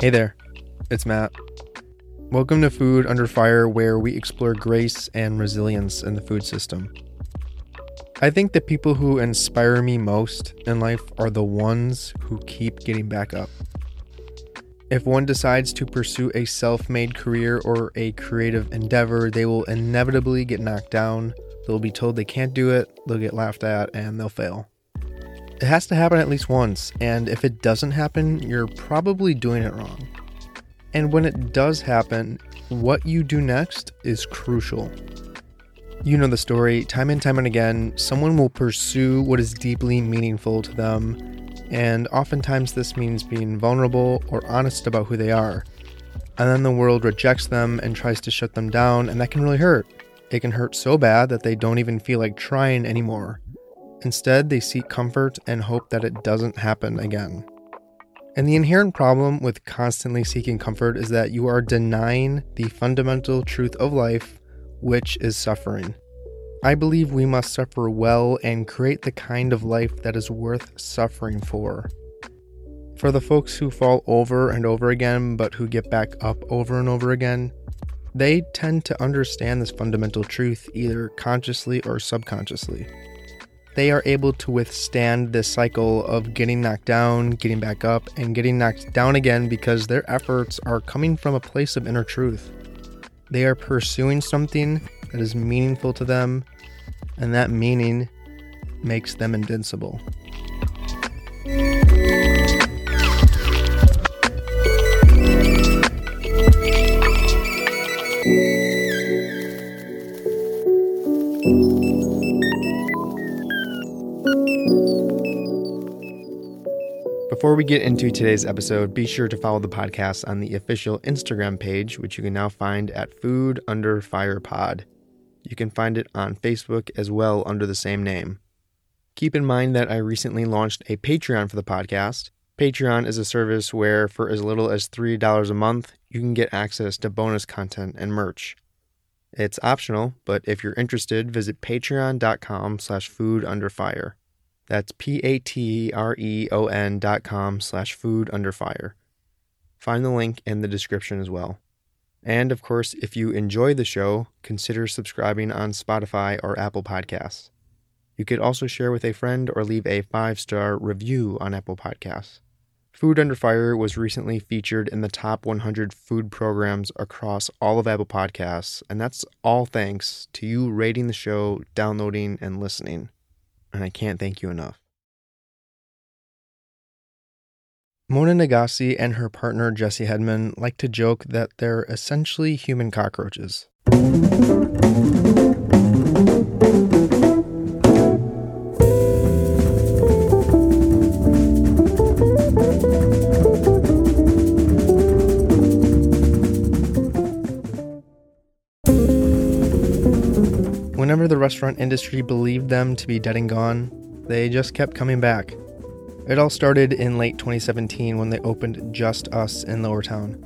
Hey there, it's Matt. Welcome to Food Under Fire, where we explore grace and resilience in the food system. I think the people who inspire me most in life are the ones who keep getting back up. If one decides to pursue a self made career or a creative endeavor, they will inevitably get knocked down. They'll be told they can't do it, they'll get laughed at, and they'll fail. It has to happen at least once, and if it doesn't happen, you're probably doing it wrong. And when it does happen, what you do next is crucial. You know the story, time and time and again, someone will pursue what is deeply meaningful to them, and oftentimes this means being vulnerable or honest about who they are. And then the world rejects them and tries to shut them down, and that can really hurt. It can hurt so bad that they don't even feel like trying anymore. Instead, they seek comfort and hope that it doesn't happen again. And the inherent problem with constantly seeking comfort is that you are denying the fundamental truth of life, which is suffering. I believe we must suffer well and create the kind of life that is worth suffering for. For the folks who fall over and over again, but who get back up over and over again, they tend to understand this fundamental truth either consciously or subconsciously they are able to withstand this cycle of getting knocked down, getting back up, and getting knocked down again because their efforts are coming from a place of inner truth. They are pursuing something that is meaningful to them, and that meaning makes them invincible. Before we get into today's episode, be sure to follow the podcast on the official Instagram page, which you can now find at Food Under Fire Pod. You can find it on Facebook as well under the same name. Keep in mind that I recently launched a Patreon for the podcast. Patreon is a service where, for as little as $3 a month, you can get access to bonus content and merch. It's optional, but if you're interested, visit patreon.com slash food under fire. That's P-A-T-R-E-O-N dot com slash food under fire. Find the link in the description as well. And of course, if you enjoy the show, consider subscribing on Spotify or Apple Podcasts. You could also share with a friend or leave a five star review on Apple Podcasts. Food Under Fire was recently featured in the top 100 food programs across all of Apple Podcasts, and that's all thanks to you rating the show, downloading, and listening and I can't thank you enough. Mona Negasi and her partner Jesse Hedman like to joke that they're essentially human cockroaches. Whenever the restaurant industry believed them to be dead and gone, they just kept coming back. It all started in late 2017 when they opened Just Us in Lower Town.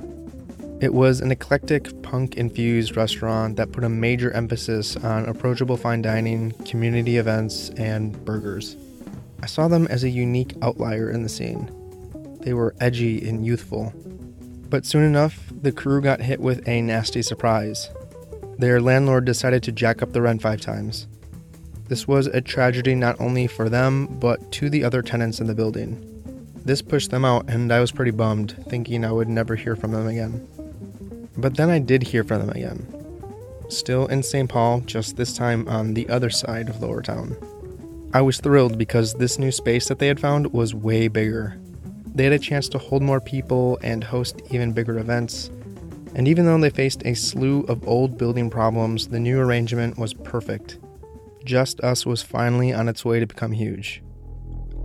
It was an eclectic, punk infused restaurant that put a major emphasis on approachable fine dining, community events, and burgers. I saw them as a unique outlier in the scene. They were edgy and youthful. But soon enough, the crew got hit with a nasty surprise their landlord decided to jack up the rent five times. This was a tragedy not only for them, but to the other tenants in the building. This pushed them out, and I was pretty bummed, thinking I would never hear from them again. But then I did hear from them again. Still in St. Paul, just this time on the other side of Lower Town. I was thrilled because this new space that they had found was way bigger. They had a chance to hold more people and host even bigger events, and even though they faced a slew of old building problems, the new arrangement was perfect. Just Us was finally on its way to become huge.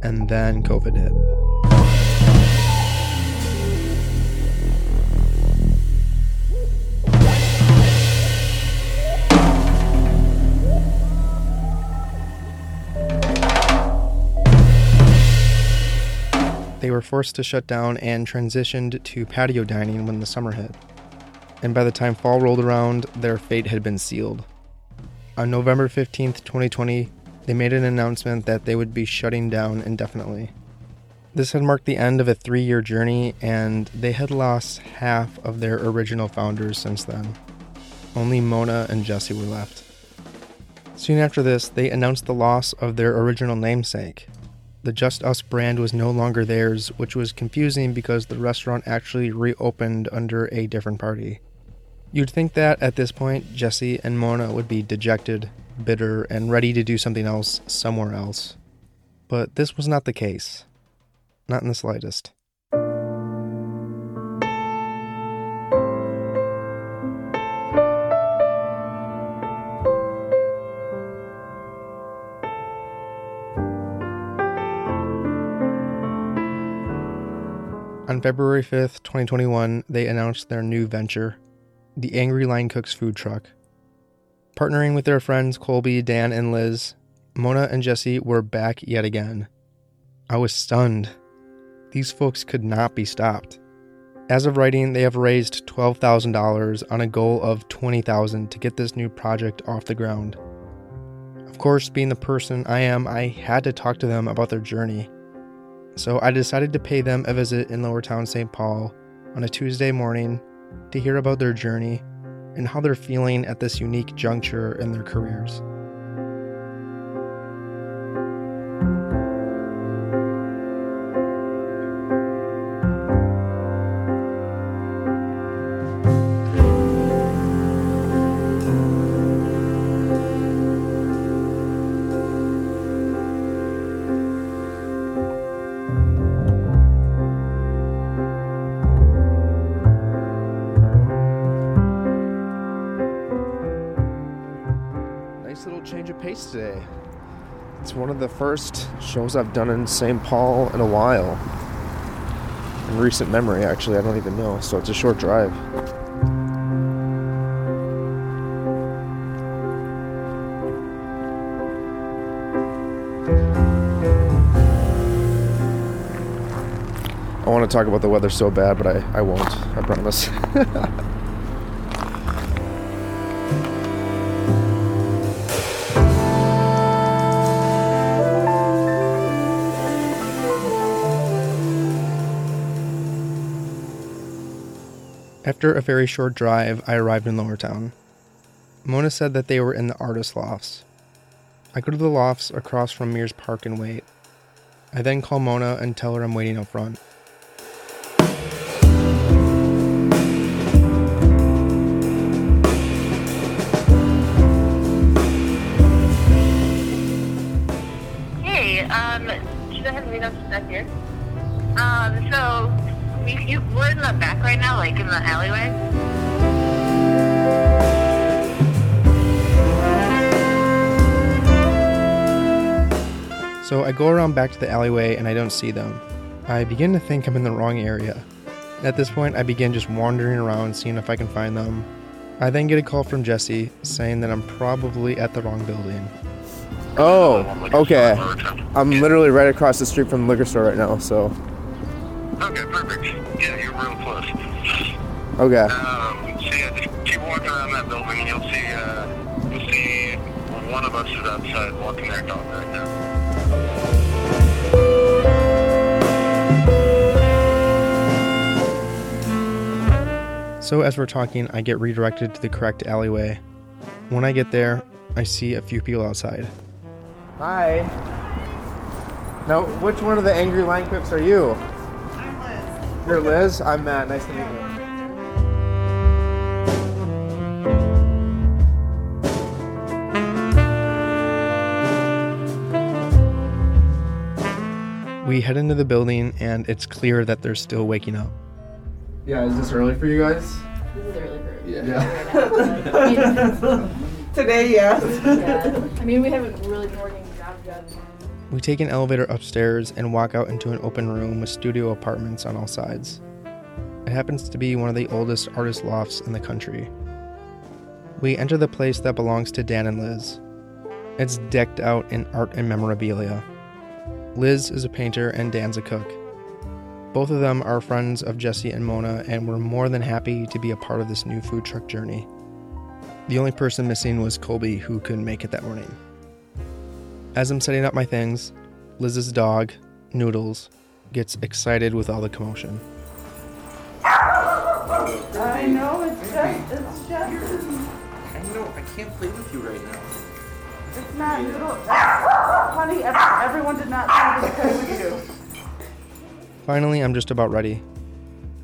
And then COVID hit. They were forced to shut down and transitioned to patio dining when the summer hit and by the time fall rolled around, their fate had been sealed. On November 15th, 2020, they made an announcement that they would be shutting down indefinitely. This had marked the end of a three year journey, and they had lost half of their original founders since then. Only Mona and Jesse were left. Soon after this, they announced the loss of their original namesake. The Just Us brand was no longer theirs, which was confusing because the restaurant actually reopened under a different party. You'd think that at this point, Jesse and Mona would be dejected, bitter, and ready to do something else somewhere else. But this was not the case. Not in the slightest. On February 5th, 2021, they announced their new venture, the Angry Line Cooks food truck. Partnering with their friends Colby, Dan, and Liz, Mona and Jesse were back yet again. I was stunned. These folks could not be stopped. As of writing, they have raised $12,000 on a goal of $20,000 to get this new project off the ground. Of course, being the person I am, I had to talk to them about their journey. So I decided to pay them a visit in Lower Town St. Paul on a Tuesday morning to hear about their journey and how they're feeling at this unique juncture in their careers. Pace today. It's one of the first shows I've done in St. Paul in a while. In recent memory, actually, I don't even know. So it's a short drive. I want to talk about the weather so bad, but I, I won't. I promise. After a very short drive, I arrived in Lowertown. Mona said that they were in the artist lofts. I go to the lofts across from Mears Park and wait. I then call Mona and tell her I'm waiting out front. You, we're in the back right now, like in the alleyway. So I go around back to the alleyway and I don't see them. I begin to think I'm in the wrong area. At this point, I begin just wandering around, seeing if I can find them. I then get a call from Jesse saying that I'm probably at the wrong building. Oh, okay. I'm literally right across the street from the liquor store right now, so. Okay, perfect. Yeah, you're real close. Okay. Um, so yeah, just keep walking around that building and you'll see, uh, you'll see one of us is outside walking their dog right now. So as we're talking, I get redirected to the correct alleyway. When I get there, I see a few people outside. Hi. Now, which one of the angry line cooks are you? I'm Liz. You're Liz. I'm Matt. Nice to meet you. We head into the building, and it's clear that they're still waking up. Yeah, is this early for you guys? This is early for Yeah. right now, but, I mean, Today, yes. yeah. I mean, we haven't We take an elevator upstairs and walk out into an open room with studio apartments on all sides. It happens to be one of the oldest artist lofts in the country. We enter the place that belongs to Dan and Liz. It's decked out in art and memorabilia. Liz is a painter and Dan's a cook. Both of them are friends of Jesse and Mona, and were more than happy to be a part of this new food truck journey. The only person missing was Colby, who couldn't make it that morning. As I'm setting up my things, Liz's dog, Noodles, gets excited with all the commotion. I know, it's just, it's just, I know, I can't play with you right now. it's not little. Honey, ev- everyone did not tell to play with you. Finally, I'm just about ready.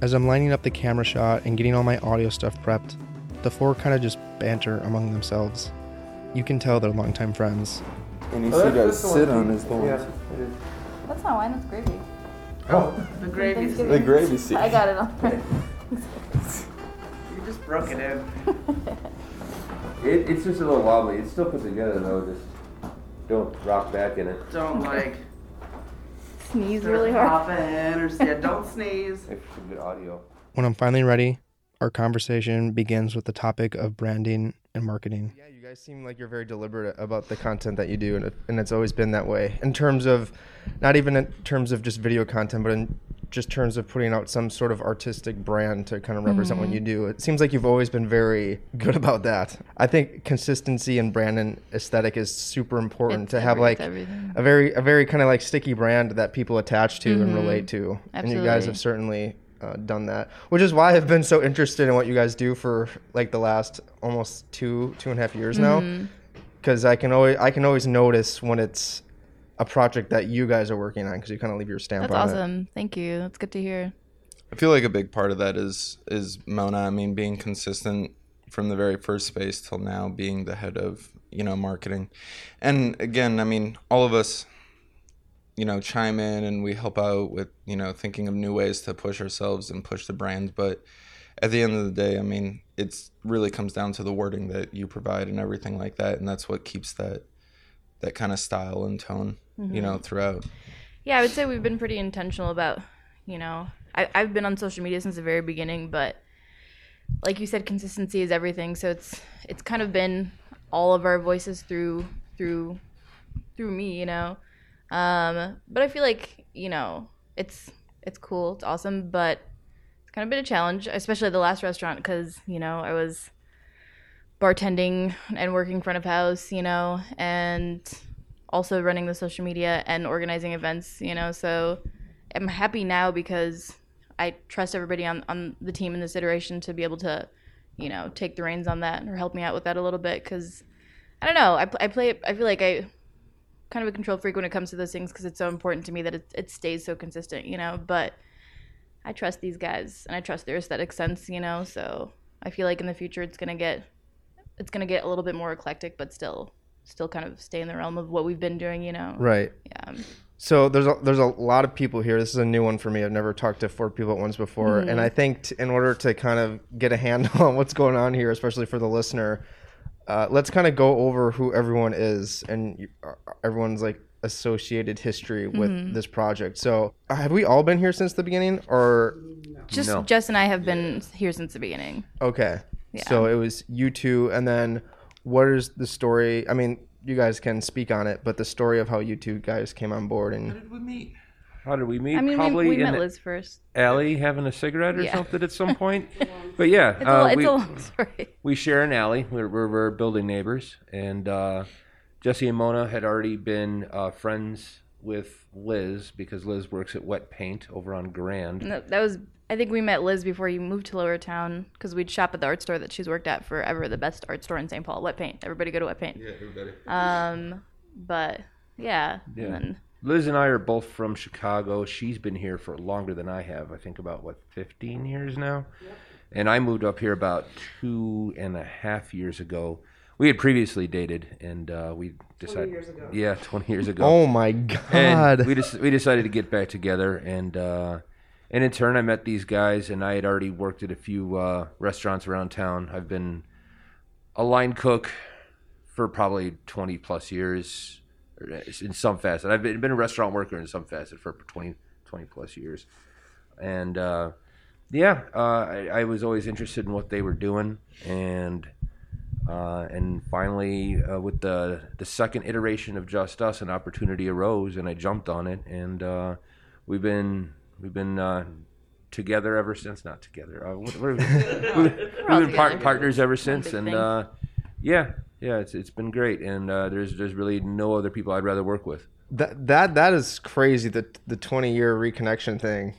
As I'm lining up the camera shot and getting all my audio stuff prepped, the four kind of just banter among themselves. You can tell they're longtime friends. And you Oh, see that's- guys that's the sit on his bones. Yeah. That's not wine, that's gravy. Oh, The gravy. The gravy seat. I got it on there. you just broke it in. It, it's just a little wobbly. It's still put together though. Just don't rock back in it. Don't like Sneeze really hard. coughing or yeah, don't sneeze. If it's good audio. When I'm finally ready, our conversation begins with the topic of branding and marketing. Yeah, you guys seem like you're very deliberate about the content that you do, and, it, and it's always been that way. In terms of, not even in terms of just video content, but in just terms of putting out some sort of artistic brand to kind of represent what mm-hmm. you do. It seems like you've always been very good about that. I think consistency and brand and aesthetic is super important It's to have like everything. a very a very kind of like sticky brand that people attach to and mm-hmm. relate to. Absolutely. And you guys have certainly uh, done that, which is why I've been so interested in what you guys do for like the last almost two two and a half years Mm-hmm. now. Because I can always I can always notice when it's a project that you guys are working on because you kind of leave your stamp That's on it. awesome. Thank you. That's good to hear. I feel like a big part of that is is Mona. I mean, being consistent from the very first space till now, being the head of you know marketing, and again, I mean, all of us, you know, chime in and we help out with you know thinking of new ways to push ourselves and push the brand. But at the end of the day, I mean, it's really comes down to the wording that you provide and everything like that, and that's what keeps that that kind of style and tone, you know, mm-hmm. throughout. Yeah, I would say we've been pretty intentional about, you know, I, I've been on social media since the very beginning, but like you said, consistency is everything. So it's it's kind of been all of our voices through through through me, you know. Um, but I feel like you know it's it's cool, it's awesome, but it's kind of been a challenge, especially the last restaurant because you know I was bartending and working front of house, you know, and also running the social media and organizing events, you know. So I'm happy now because I trust everybody on, on the team in this iteration to be able to, you know, take the reins on that or help me out with that a little bit. Because I don't know, I, I play, I feel like I kind of a control freak when it comes to those things because it's so important to me that it, it stays so consistent, you know. But I trust these guys and I trust their aesthetic sense, you know. So I feel like in the future it's gonna get it's gonna get a little bit more eclectic, but still still kind of stay in the realm of what we've been doing, you know. Right. Yeah. So there's a, there's a lot of people here. This is a new one for me. I've never talked to four people at once before, and mm-hmm. I think t- in order to kind of get a handle on what's going on here, especially for the listener, uh, let's kind of go over who everyone is and you, uh, everyone's like associated history with this project. So uh, have we all been here since the beginning, or Just No. Jess and I have been here since the beginning. okay? So it was you two, and then what is the story? I mean, you guys can speak on it, but the story of how you two guys came on board and how did we meet? How did we meet? I mean, we, Probably we in met Liz first. alley having a cigarette or Yeah. something at some point. but yeah, It's, a, uh, it's we, a long story. we share an alley. We're, we're, we're building neighbors, and uh, Jesse and Mona had already been uh, friends with Liz because Liz works at Wet Paint over on Grand. No, that was. I think we met Liz before you moved to Lower Town because we'd shop at the art store that she's worked at forever, the best art store in St. Paul, Wet Paint. Everybody go to Wet Paint. Yeah, everybody. Um, but yeah, Yeah. and then Liz and I are both from Chicago. She's been here for longer than I have. I think about what 15 years now. And I moved up here about two and a half years ago. We had previously dated, and uh, we decided. years ago. Yeah, 20 years ago. oh my god! and god, we just we decided to get back together, and uh, and in turn, I met these guys, and I had already worked at a few uh, restaurants around town. I've been a line cook for probably 20 plus years or in some facet. I've been, been a restaurant worker in some facet for 20, 20 plus years. And uh, yeah, uh, I, I was always interested in what they were doing. And uh, and finally, uh, with the, the second iteration of Just Us, an opportunity arose, and I jumped on it. And uh, we've been we've been uh, together ever since. Not together. Uh, what, what are we? we've, we've been par- partners ever since, and uh, yeah, yeah, it's it's been great, and uh, there's there's really no other people I'd rather work with. That that that is crazy. The the twenty year reconnection thing.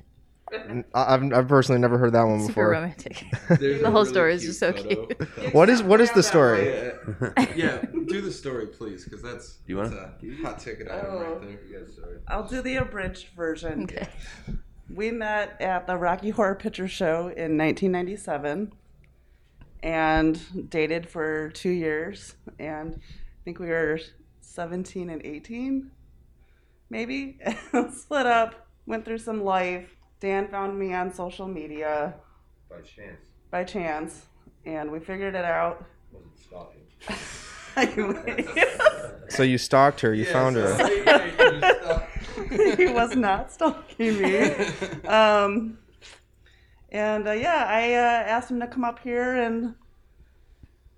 I- I've I've personally never heard that one Super before. romantic. the whole story is just so cute. What is what is the story? yeah, do the story, please, because that's You wanna- that's a hot ticket item Oh. right there. I'll do the abridged version. Okay. We met at the Rocky Horror Picture Show in 1997 and dated for two years. And I think we were 17 and 18, maybe. Split up, went through some life. Dan found me on social media By chance, by chance, and we figured it out. wasn't stalking. So you stalked her. You found her. he was not stalking me. Um, and uh, yeah, I uh, asked him to come up here and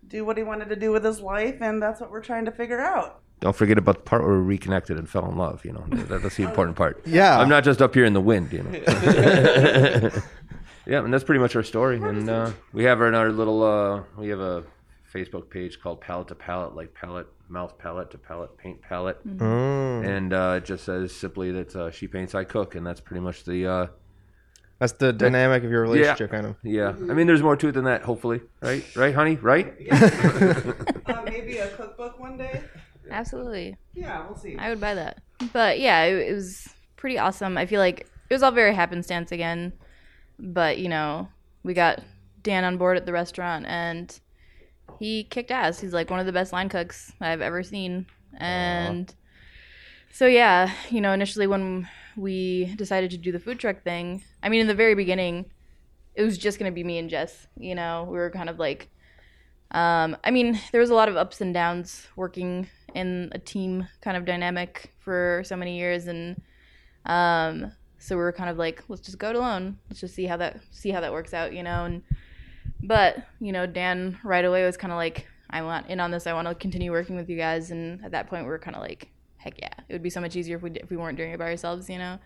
do what he wanted to do with his life, and that's what we're trying to figure out. Don't forget about the part where we reconnected and fell in love. You know, that's the important part. Yeah. I'm not just up here in the wind. You know. yeah, and that's pretty much our story. And uh, we have our, our little. Uh, we have a Facebook page called Palate to Palette, like palate, mouth palate to palette, paint palette, Mm. and uh, it just says simply that uh, she paints, I cook, and that's pretty much the. That's the dynamic of your relationship, kind of. yeah, I mean, there's more to it than that. Hopefully, right? Right, honey? Right? Uh, maybe a cookbook one day. Absolutely. Yeah, we'll see. I would buy that. But yeah, it, it was pretty awesome. I feel like it was all very happenstance again. But, you know, we got Dan on board at the restaurant and he kicked ass. He's like one of the best line cooks I've ever seen. And so, yeah, you know, initially when we decided to do the food truck thing, I mean, in the very beginning, it was just going to be me and Jess. You know, we were kind of like, um, I mean, there was a lot of ups and downs working in a team kind of dynamic for so many years, and um, so we were kind of like, let's just go it alone. Let's just see how that see how that works out, you know. And but you know, Dan right away was kind of like, I want in on this. I want to continue working with you guys. And at that point, we were kind of like, heck yeah, it would be so much easier if we if we weren't doing it by ourselves, you know.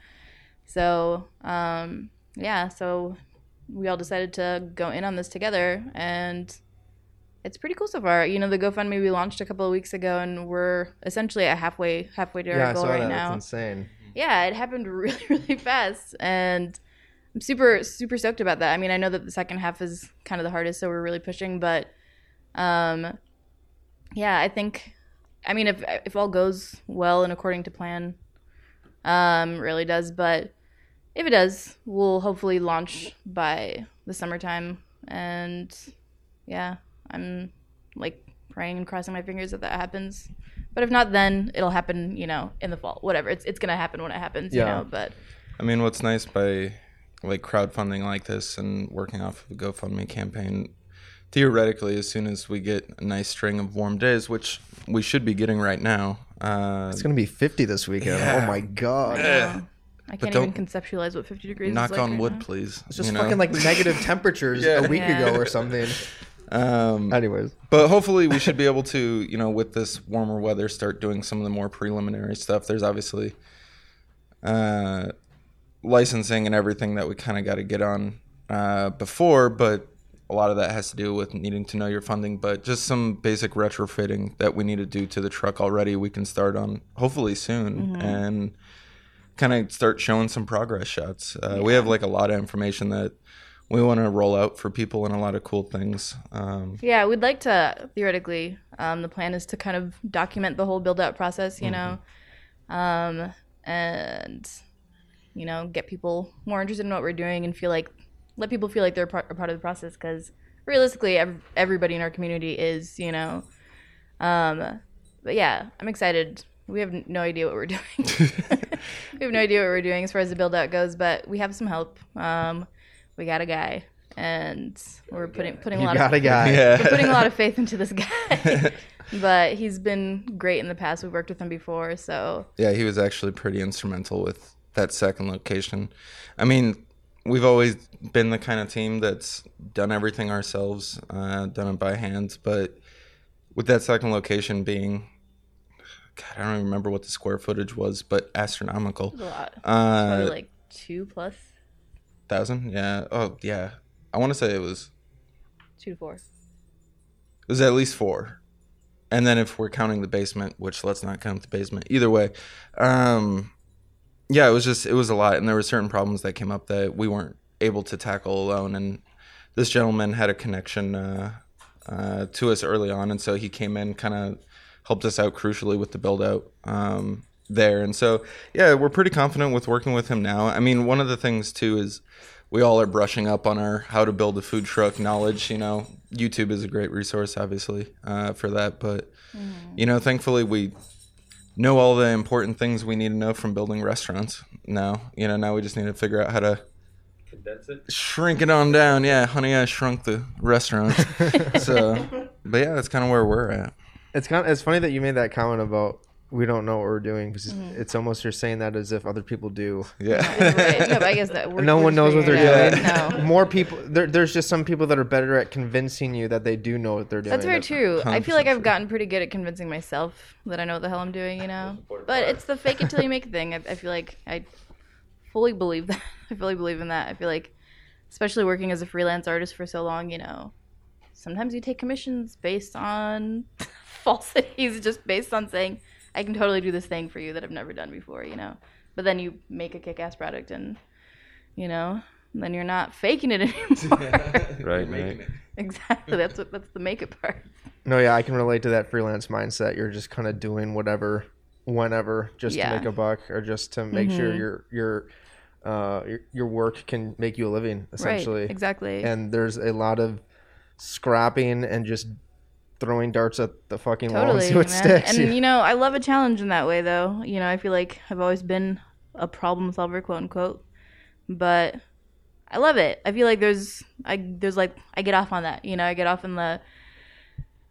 So um, yeah, so we all decided to go in on this together and it's pretty cool so far. You know, the GoFundMe we launched a couple of weeks ago, and we're essentially at halfway halfway to Yeah, our goal right that. now. It's insane. Yeah, it happened really really fast, and I'm super super stoked about that. I mean, I know that the second half is kind of the hardest, so we're really pushing, but um, yeah, I think, I mean, if if all goes well and according to plan, um, really does, but if it does, we'll hopefully launch by the summertime, and yeah, I'm like praying and crossing my fingers that that happens. But if not, then it'll happen, you know, in the fall. Whatever. It's it's gonna happen when it happens, Yeah. you know. But I mean, what's nice by like crowdfunding like this and working off of a GoFundMe campaign, theoretically, as soon as we get a nice string of warm days, which we should be getting right now, uh, It's gonna be 50 this weekend. Yeah. Oh my god. I can't even conceptualize what 50 degrees knock is like on right wood, now. please. It's just you know? fucking like negative temperatures Yeah. a week Yeah. ago or something. Um, Anyways, but hopefully we should be able to, you know, with this warmer weather, start doing some of the more preliminary stuff. There's obviously uh, licensing and everything that we kind of got to get on uh, before, but a lot of that has to do with needing to know your funding. But just some basic retrofitting that we need to do to the truck already, we can start on hopefully soon and kind of start showing some progress shots. Uh, We have like a lot of information that we want to roll out for people and a lot of cool things. Um, Yeah, we'd like to theoretically. Um, the plan is to kind of document the whole build out process, you know, um, and you know, get people more interested in what we're doing and feel like let people feel like they're part, a part of the process because realistically, ev- everybody in our community is, you know. Um, but yeah, I'm excited. We have no idea what we're doing. we have no idea what we're doing as far as the build out goes, but we have some help. Um, we got a guy, and we're putting putting a lot got of a guy. yeah. we're putting a lot of faith into this guy. but he's been great in the past. We've worked with him before, so Yeah, he was actually pretty instrumental with that second location. I mean, we've always been the kind of team that's done everything ourselves, uh, done it by hand. But with that second location being, God, I don't even remember what the square footage was, but astronomical. a lot. Probably Uh, like two plus, thousand? Yeah. Oh, yeah. I want to say it was two to four. it was at least four, and then if we're counting the basement, which let's not count the basement. Either way, um, yeah, it was just it was a lot, and there were certain problems that came up that we weren't able to tackle alone. And this gentleman had a connection uh, uh, to us early on, and so he came in, kind of helped us out crucially with the build out um, there. And so, yeah, we're pretty confident with working with him now. I mean, one of the things too is we all are brushing up on our how to build a food truck knowledge. You know, YouTube is a great resource, obviously, uh, for that. But you know, thankfully, we know all the important things we need to know from building restaurants. Now, you know, now we just need to figure out how to Condense it. shrink it on down. Yeah, honey, I shrunk the restaurant. so, but yeah, that's kind of where we're at. It's kind. Of, it's funny that you made that comment about we don't know what we're doing because Mm-hmm. it's almost you're saying that as if other people do. Yeah. Right. No, but I guess that we're, no we're one knows what they're figuring it out. doing. No. More people. There, there's just some people that are better at convincing you that they do know what they're doing. That's very true. I feel like I've true. gotten pretty good at convincing myself that I know what the hell I'm doing, you know. But it's the fake it till you make it thing. I, I feel like I fully believe that. I fully believe in that. I feel like, especially working as a freelance artist for so long, you know, sometimes you take commissions based on falsities, just based on saying I can totally do this thing for you that I've never done before, you know. But then you make a kick-ass product, and you know, then you're not faking it anymore. Right, right. exactly. That's what. That's the make it part. No, yeah, I can relate to that freelance mindset. You're just kind of doing whatever, whenever, just Yeah. to make a buck or just to make sure Mhm. your your uh your, your work can make you a living essentially. Right, exactly. And there's a lot of scrapping and just throwing darts at the fucking wall and see what man. sticks. And you know, I love a challenge in that way, though. You know, I feel like I've always been a problem solver, quote unquote. But I love it. I feel like there's, I there's like I get off on that. You know, I get off in the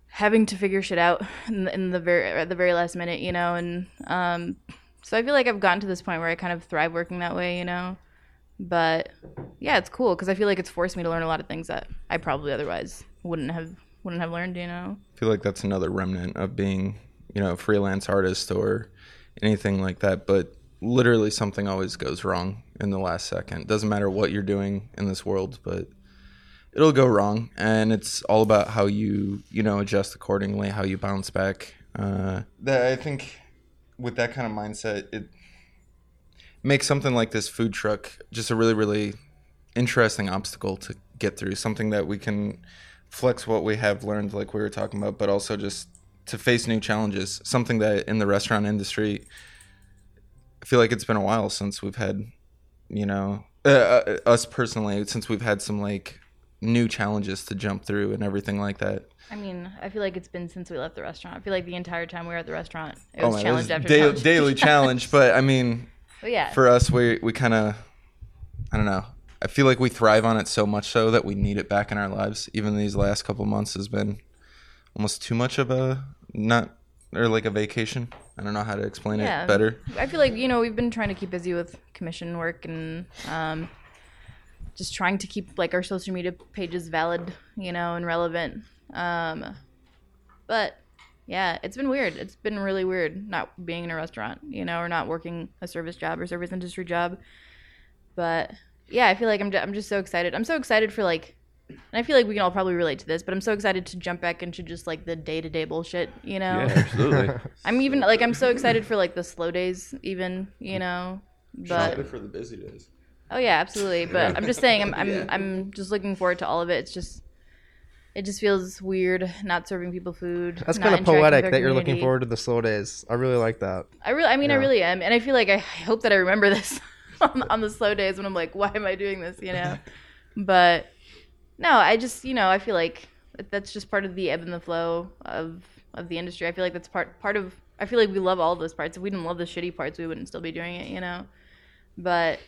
having to figure shit out in the, in the very at the very last minute. You know, and um, so I feel like I've gotten to this point where I kind of thrive working that way. You know. But yeah, it's cool because I feel like it's forced me to learn a lot of things that I probably otherwise wouldn't have wouldn't have learned. You know. I feel like that's another remnant of being, you know, a freelance artist or anything like that. But literally, something always goes wrong in the last second. Doesn't matter what you're doing in this world, but it'll go wrong, and it's all about how you, you know, adjust accordingly, how you bounce back. Uh, that I think with that kind of mindset, it makes something like this food truck just a really, really interesting obstacle to get through. Something that we can flex what we have learned, like we were talking about, but also just to face new challenges. Something that in the restaurant industry, I feel like it's been a while since we've had, you know, uh, uh, us personally, since we've had some like new challenges to jump through and everything like that. I mean, I feel like it's been since we left the restaurant. I feel like the entire time we were at the restaurant, it Oh was my, challenge this after da- challenge. daily challenge, but I mean, yeah, for us, we we kind of, I don't know. I feel like we thrive on it so much so that we need it back in our lives. Even these last couple months has been almost too much of a not or like a vacation. I don't know how to explain yeah. it better. I feel like you know we've been trying to keep busy with commission work and um, just trying to keep like our social media pages valid, you know, and relevant. Um, but yeah, it's been weird. It's been really weird not being in a restaurant, you know, or not working a service job or service industry job. But yeah, I feel like I'm ju- I'm just so excited. I'm so excited for like and I feel like we can all probably relate to this, but I'm so excited to jump back into just like the day to day bullshit, you know? Yeah, absolutely. I'm even like I'm so excited for like the slow days, even you know. But for the busy days. oh yeah, absolutely. But I'm just saying, I'm I'm Yeah. I'm just looking forward to all of it. It's just it just feels weird not serving people food. That's kind of poetic our that you're looking forward to the slow days. I really like that. I really, I mean, I really am, and I feel like I hope that I remember this on, on the slow days when I'm like, why am I doing this? You know. but no, I just you know I feel like that's just part of the ebb and the flow of of the industry. I feel like that's part part of. I feel like we love all those parts. If we didn't love the shitty parts, we wouldn't still be doing it. You know. But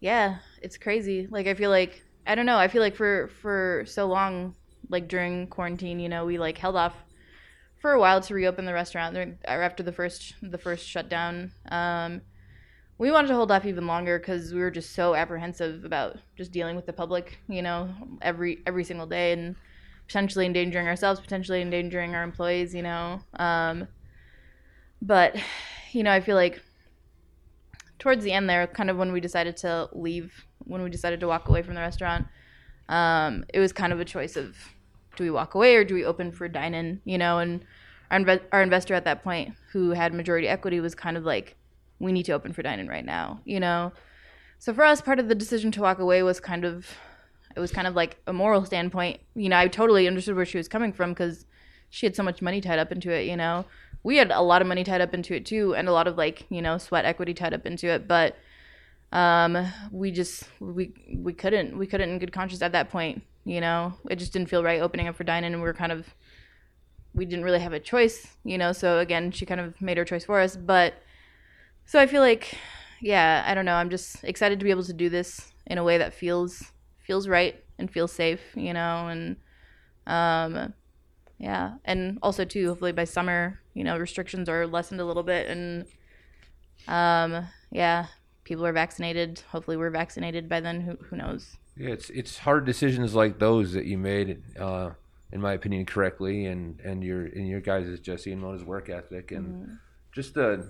yeah, it's crazy. Like I feel like I don't know. I feel like for for so long, like during quarantine, you know, we like held off for a while to reopen the restaurant after the first the first shutdown. Um, we wanted to hold off even longer because we were just so apprehensive about just dealing with the public, you know, every every single day and potentially endangering ourselves, potentially endangering our employees, you know. Um, but you know, I feel like towards the end there, kind of when we decided to leave, when we decided to walk away from the restaurant, um, it was kind of a choice of do we walk away or do we open for dine in, you know, and our, inve- our investor at that point, who had majority equity, was kind of like, we need to open for dining right now, you know. So for us, part of the decision to walk away was kind of, it was kind of like a moral standpoint. You know, I totally understood where she was coming from because she had so much money tied up into it. You know, we had a lot of money tied up into it too, and a lot of like you know sweat equity tied up into it, but um we just we we couldn't we couldn't in good conscience at that point you know it just didn't feel right opening up for dining and we were kind of we didn't really have a choice you know so again she kind of made her choice for us but so i feel like yeah i don't know. I'm just excited to be able to do this in a way that feels feels right and feels safe you know and um yeah. And also too hopefully by summer you know restrictions are lessened a little bit and um yeah people are vaccinated. Hopefully we're vaccinated by then. Who, who knows? Yeah, it's it's hard decisions like those that you made, uh, in my opinion, correctly, and and your and your guys' Jesse and Mona's work ethic, and just the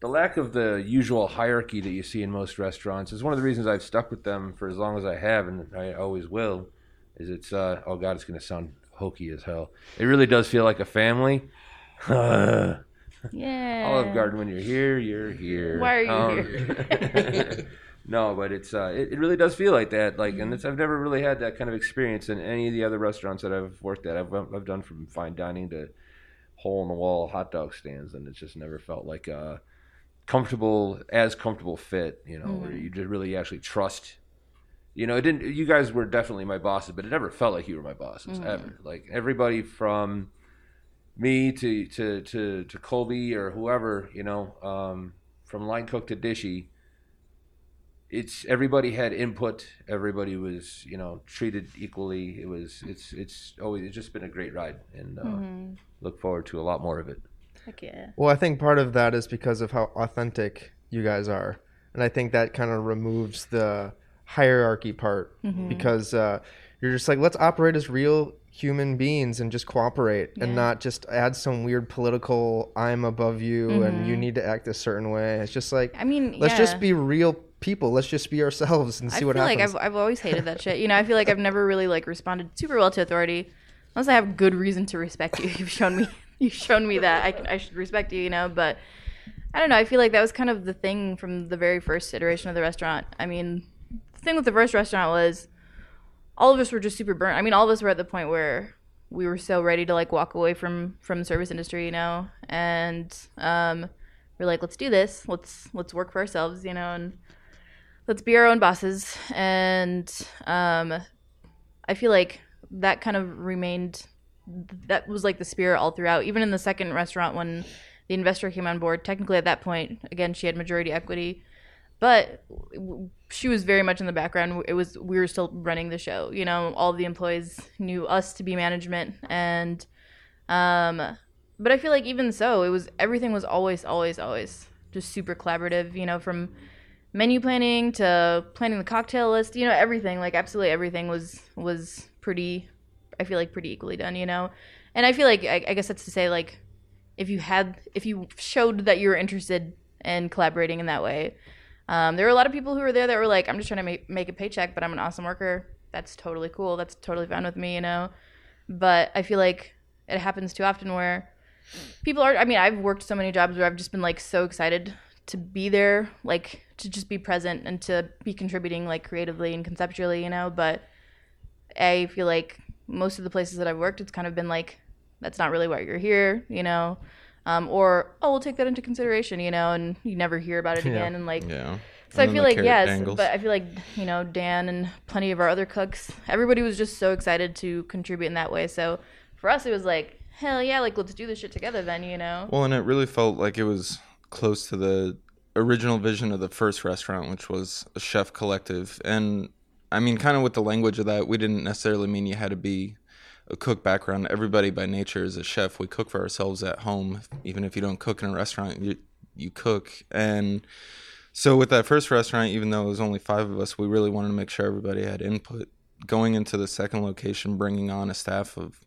the lack of the usual hierarchy that you see in most restaurants is one of the reasons I've stuck with them for as long as I have, and I always will. Is it's uh, oh god, it's going to sound hokey as hell. It really does feel like a family. yeah Olive Garden, when you're here, you're here. Why are you Um, here? no, but it's uh, it, it really does feel like that. Like, and it's I've never really had that kind of experience in any of the other restaurants that I've worked at. I've I've done from fine dining to hole in the wall hot dog stands, and it's just never felt like a comfortable as comfortable fit. You know, where you just really actually trust. You know, it didn't. You guys were definitely my bosses, but it never felt like you were my bosses ever. Like everybody from me to to to to Colby or whoever, you know, um, from line cook to dishy. It's everybody had input. Everybody was, you know, treated equally. It was, it's, it's always, it's just been a great ride, and uh, look forward to a lot more of it. Heck yeah Well, I think part of that is because of how authentic you guys are. And I think that kind of removes the hierarchy part because uh, you're just like, let's operate as real human beings and just cooperate and not just add some weird political I'm above you and you need to act a certain way. It's just like, i mean let's yeah. just be real people. Let's just be ourselves and see what happens. I what feel happens. like I've, I've always hated that shit. You know, I feel like I've never really like responded super well to authority, unless I have good reason to respect you. You've shown me, you've shown me that I can, I should respect you. You know, but I don't know. I feel like that was kind of the thing from the very first iteration of the restaurant. I mean, the thing with the first restaurant was all of us were just super burnt. I mean, all of us were at the point where we were so ready to like walk away from from the service industry, you know, and um, we're like, let's do this. Let's let's work for ourselves, you know, and let's be our own bosses. And um, I feel like that kind of remained. That was like the spirit all throughout. Even in the second restaurant, when the investor came on board, technically at that point, again, she had majority equity, but she was very much in the background. It was we were still running the show. You know, all the employees knew us to be management, and um, but I feel like even so, it was everything was always, always, always just super collaborative. You know, from menu planning to planning the cocktail list. You know, everything like absolutely everything was was pretty. I feel like pretty equally done. You know, and I feel like I, I guess that's to say like if you had if you showed that you were interested in collaborating in that way. Um, there were a lot of people who were there that were like, I'm just trying to make, make a paycheck, but I'm an awesome worker. That's totally cool. That's totally fine with me, you know? But I feel like it happens too often where people are, I mean, I've worked so many jobs where I've just been like so excited to be there, like to just be present and to be contributing like creatively and conceptually, you know? But I feel like most of the places that I've worked, it's kind of been like, that's not really why you're here, you know? Um, or oh, we'll take that into consideration, you know, and you never hear about it again, and like Yeah. so I And then feel like yes, dangles. but I feel like you know Dan and plenty of our other cooks, everybody was just so excited to contribute in that way. So for us, it was like hell yeah, like let's do this shit together then, you know. Well, and it really felt like it was close to the original vision of the first restaurant, which was a chef collective. And I mean, kind of with the language of that, we didn't necessarily mean you had to be a cook background. Everybody by nature is a chef. We cook for ourselves at home, even if you don't cook in a restaurant, you you cook. And so with that first restaurant, even though it was only five of us, we really wanted to make sure everybody had input. Going into the second location, bringing on a staff of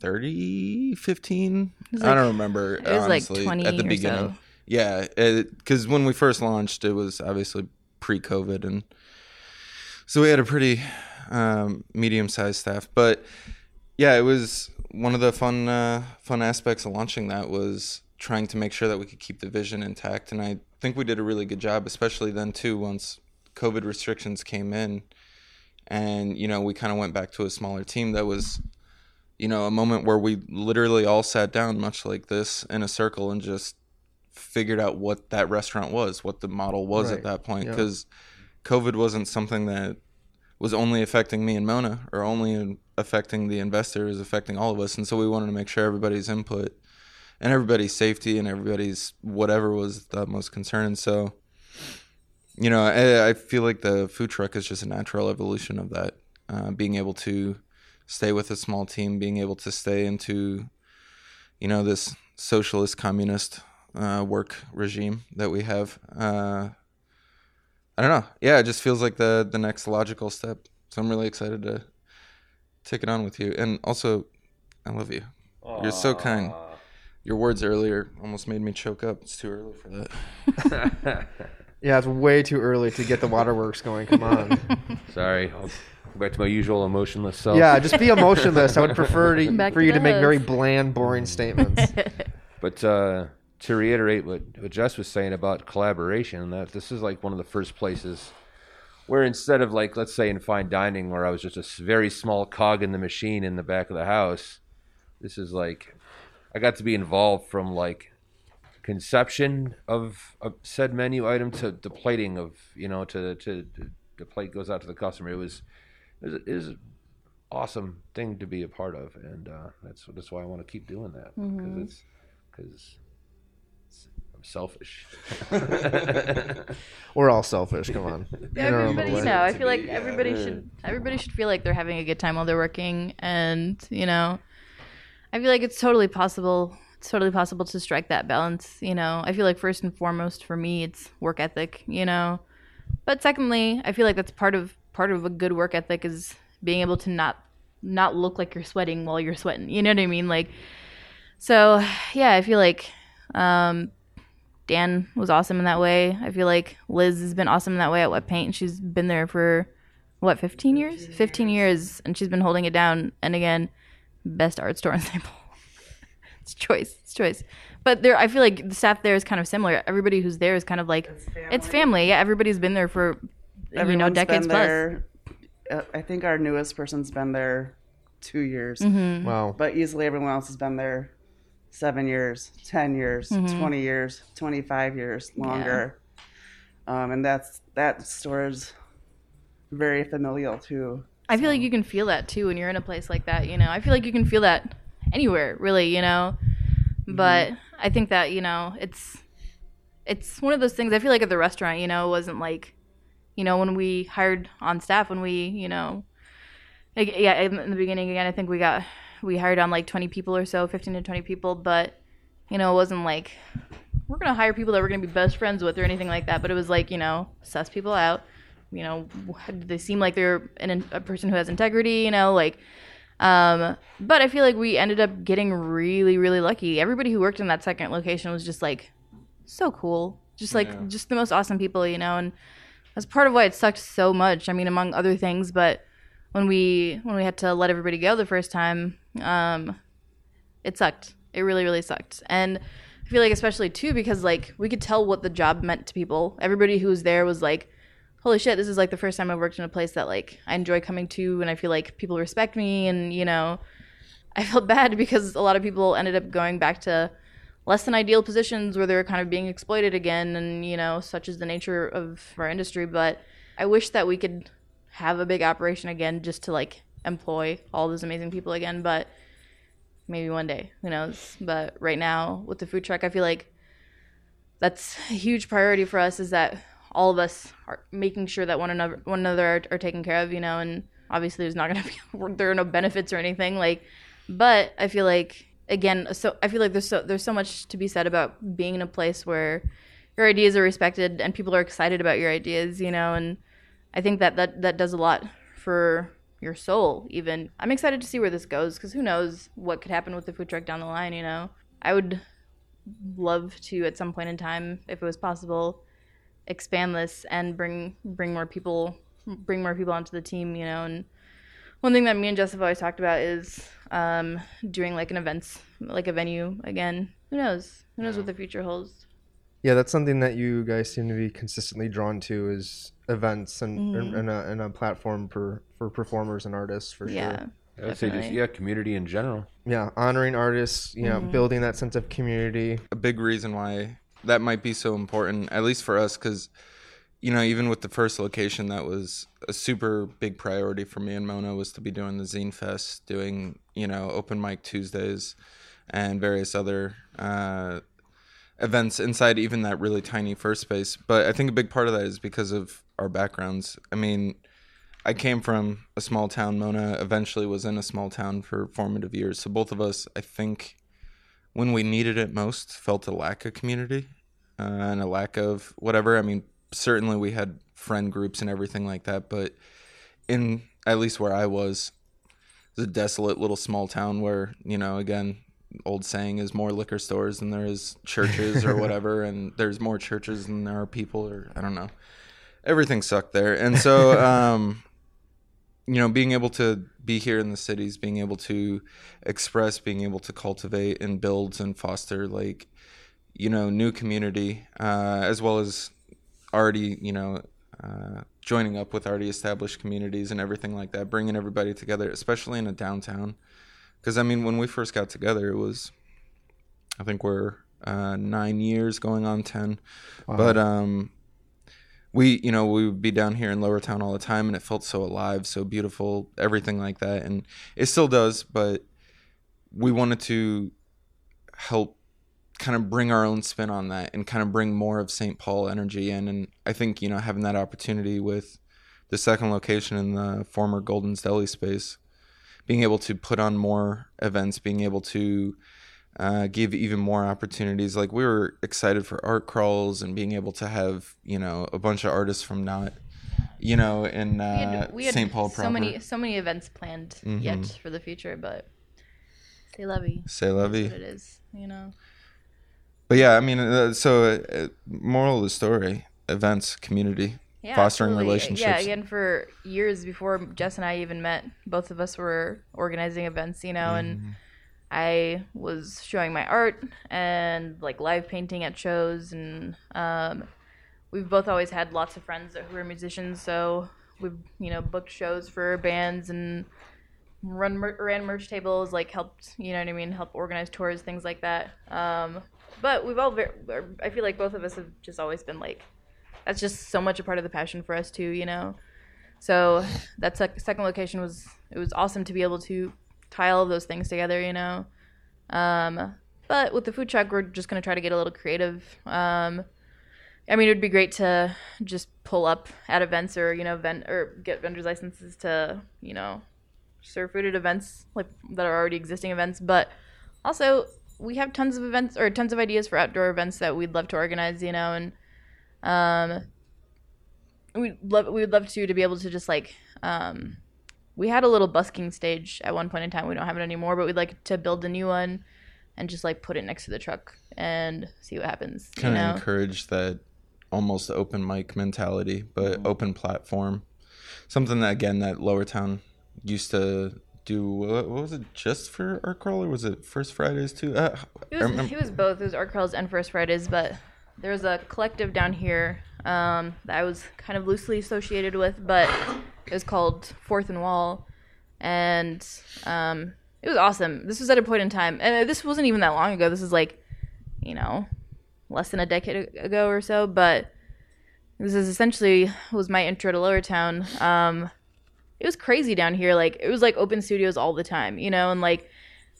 30, 15? was I don't remember. it was like 20 at the beginning. so. Yeah, because when we first launched, it was obviously pre-COVID, and so we had a pretty um, medium-sized staff. But yeah, it was one of the fun uh, fun aspects of launching that was trying to make sure that we could keep the vision intact, and I think we did a really good job, especially then too once COVID restrictions came in, and you know we kind of went back to a smaller team. That was, you know, a moment where we literally all sat down, much like this, in a circle and just figured out what that restaurant was, what the model was Right. at that point, Yeah. COVID wasn't something that was only affecting me and Mona, or only affecting the investors, affecting all of us. And so we wanted to make sure everybody's input and everybody's safety and everybody's whatever was the most concern. And so, you know, I, I feel like the food truck is just a natural evolution of that. Uh, being able to stay with a small team, being able to stay into, you know, this socialist communist uh, work regime that we have. Uh, I don't know. Yeah, it just feels like the the next logical step. So I'm really excited to take it on with you. And also, I love you. You're so kind. Your words earlier almost made me choke up. It's too early for that. Yeah, it's way too early to get the waterworks going. Come on. Sorry, I'll go back to my usual emotionless self. yeah, just be emotionless. I would prefer to, for to you to make very bland, boring statements. But uh, to reiterate what, what Jess was saying about collaboration, that this is like one of the first places where instead of like let's say in fine dining where I was just a very small cog in the machine in the back of the house, this is like I got to be involved from like conception of a said menu item to the plating of you know to to, to the plate goes out to the customer. It was it was, it was an awesome thing to be a part of, and uh, that's that's why I want to keep doing that because it's because I'm selfish. We're all selfish. Come on. In everybody, you know, I feel like everybody should everybody should feel like they're having a good time while they're working, and you know, I feel like it's totally possible. It's totally possible to strike that balance. You know, I feel like first and foremost for me, it's work ethic. You know, but secondly, I feel like that's part of part of a good work ethic is being able to not not look like you're sweating while you're sweating. You know what I mean? Like, so yeah, I feel like um, Dan was awesome in that way. I feel like Liz has been awesome in that way at Wet Paint. She's been there for what, 15 years? 15 years, and she's been holding it down. And again, best art store in St. Paul. it's choice. It's choice. But there, I feel like the staff there is kind of similar. Everybody who's there is kind of like it's family. Yeah, everybody's been there for you know Everyone's decades been plus. there. Uh, I think our newest person's been there two years, Mm-hmm. Wow. but easily everyone else has been there seven years, ten years, Mm-hmm. twenty years, twenty-five years, longer. Um, and that's that store is very familial too. I feel like you can feel that too when you're in a place like that, you know. I feel like you can feel that anywhere, really, you know. But I think that, you know, it's it's one of those things I feel like at the restaurant, you know, it wasn't like you know, when we hired on staff when we, you know, like, yeah, in the beginning again, I think we got we hired on like 20 people or so, 15 to 20 people, but you know, it wasn't like we're going to hire people that we're going to be best friends with or anything like that, but it was like, you know, suss people out you know, they seem like they're an, a person who has integrity, you know, like, um, but I feel like we ended up getting really, really lucky. Everybody who worked in that second location was just like so cool, just like Yeah. just the most awesome people, you know, and that's part of why it sucked so much. I mean, among other things, but when we when we had to let everybody go the first time, um, it sucked. It really, really sucked. And I feel like especially too because like we could tell what the job meant to people. Everybody who was there was like, "Holy shit, this is like the first time I've worked in a place that like I enjoy coming to, and I feel like people respect me." And you know, I felt bad because a lot of people ended up going back to less than ideal positions where they were kind of being exploited again, and you know, such is the nature of our industry. But I wish that we could have a big operation again just to like employ all those amazing people again, but maybe one day, who knows? But right now with the food truck, I feel like that's a huge priority for us is that all of us are making sure that one another one another are, are taken care of, you know, and obviously there's not going to be there are no benefits or anything like but I feel like again so I feel like there's so there's so much to be said about being in a place where your ideas are respected and people are excited about your ideas, you know, and I think that that that does a lot for your soul even. I'm excited to see where this goes cuz who knows what could happen with the food truck down the line, you know. I would love to at some point in time if it was possible expand this and bring bring more people bring more people onto the team, you know, and one thing that me and Jess have always talked about is um, doing like an events, like a venue again. Who knows? Who knows what the future holds? Yeah, that's something that you guys seem to be consistently drawn to is events and Mhm. and, a, and a platform for for performers and artists for Yeah, sure. I would say just yeah, community in general. Yeah, honoring artists, you know, Mhm. building that sense of community. a big reason why that might be so important, at least for us, because you know, even with the first location, that was a super big priority for me and Mona was to be doing the Zine Fest, doing you know open mic Tuesdays, and various other uh, events inside even that really tiny first space. But I think a big part of that is because of our backgrounds. I mean, I came from a small town. Mona eventually was in a small town for formative years. So both of us, I think, when we needed it most, felt a lack of community uh, and a lack of whatever. I mean, certainly we had friend groups and everything like that, but in at least where I was, it was a desolate little small town where you know, again, old saying is more liquor stores than there is churches or whatever, and there's more churches than there are people, or I don't know. Everything sucked there, and so. um you know, being able to be here in the cities, being able to express, being able to cultivate and build and foster like, you know, new community, uh, as well as already, you know, uh, joining up with already established communities and everything like that, bringing everybody together, especially in a downtown. Because I mean, when we first got together, it was, I think we're uh, nine years going on ten, but um, we you know we would be down here in lower town all the time and it felt so alive so beautiful everything like that. And it still does but we wanted to help kind of bring our own spin on that and kind of bring more of st paul energy in. And i think you know having that opportunity with the second location in the former golden's deli space being able to put on more events being able to uh, give even more opportunities. Like we were excited for art crawls and being able to have you know a bunch of artists from not you know in We uh, had, St. Paul proper. so many so many events planned yet Mhm. for the future, but say la say C'est la That's vie. what it is, you know. But yeah, I mean, uh, so uh, moral of the story: events, community, Yeah, fostering absolutely. relationships. Yeah, again, for years before Jess and I even met, both of us were organizing events, you know, Mm-hmm. and I was showing my art and like live painting at shows, and um, we've both always had lots of friends who are musicians, so we've you know booked shows for bands and run mer- ran merch tables, like helped you know what I mean, help organize tours, things like that. Um, but we've all, ver- I feel like both of us have just always been like that's just so much a part of the passion for us too, you know. So that sec- second location was it was awesome to be able to tie all of those things together, you know. Um, but with the food truck, we're just gonna try to get a little creative. Um, I mean, it would be great to just pull up at events or you know, vent or get vendors licenses to you know serve food at events like that are already existing events. But also, we have tons of events or tons of ideas for outdoor events that we'd love to organize, you know, and um, we love we would love to to be able to just like um, we had a little busking stage at one point in time. We don't have it anymore, but we'd like to build a new one and just like put it next to the truck and see what happens. kind you of know? encourage that almost open mic mentality, but Mm-hmm. open platform. Something that again that Lower Town used to do. What what was it? Just for art crawl, or was it First Fridays too? Uh, It was, it was both. It was Art Crawls and First Fridays, but there was a collective down here um, that I was kind of loosely associated with, but it was called Fourth and Wall, and um, it was awesome. This was at a point in time, and this wasn't even that long ago. This is like, you know, less than a decade ago or so, but this is essentially was my intro to Lower Town. Um, it was crazy down here. Like it was like open studios all the time, you know, and like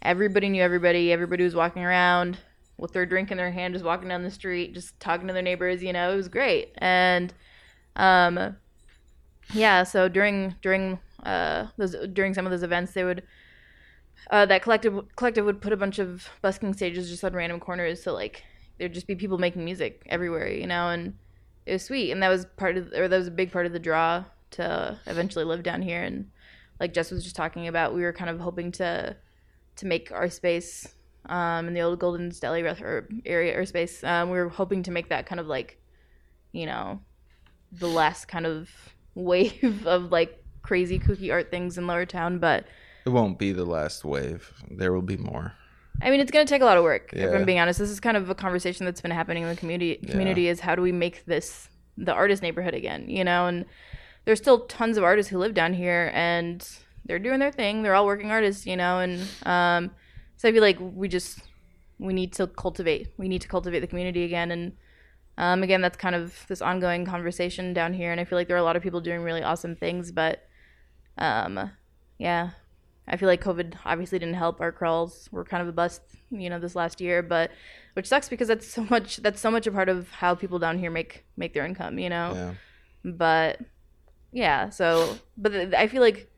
everybody knew everybody. Everybody was walking around with their drink in their hand, just walking down the street, just talking to their neighbors. You know, it was great. And um, yeah, so during during uh those during some of those events, they would uh, that collective collective would put a bunch of busking stages just on random corners, so like there'd just be people making music everywhere, you know, and it was sweet. And that was part of, or that was a big part of the draw to eventually live down here. And like Jess was just talking about, we were kind of hoping to to make our space um, in the old Golden Deli or area or space. Um, we were hoping to make that kind of like, you know, the last kind of wave of like crazy kooky art things in Lower Town, but it won't be the last wave. There will be more. I mean, it's going to take a lot of work. If I'm being honest, this is kind of a conversation that's been happening in the community. Community is how do we make this the artist neighborhood again? You know, and there's still tons of artists who live down here, and they're doing their thing. They're all working artists, you know, and um, so I feel like we just we need to cultivate. We need to cultivate the community again, and um, again, that's kind of this ongoing conversation down here. And I feel like there are a lot of people doing really awesome things, but um, yeah, I feel like COVID obviously didn't help. Our crawls were kind of a bust, you know, this last year, but which sucks because that's so much. That's so much a part of how people down here make make their income, you know. Yeah. But yeah, so but th- I feel like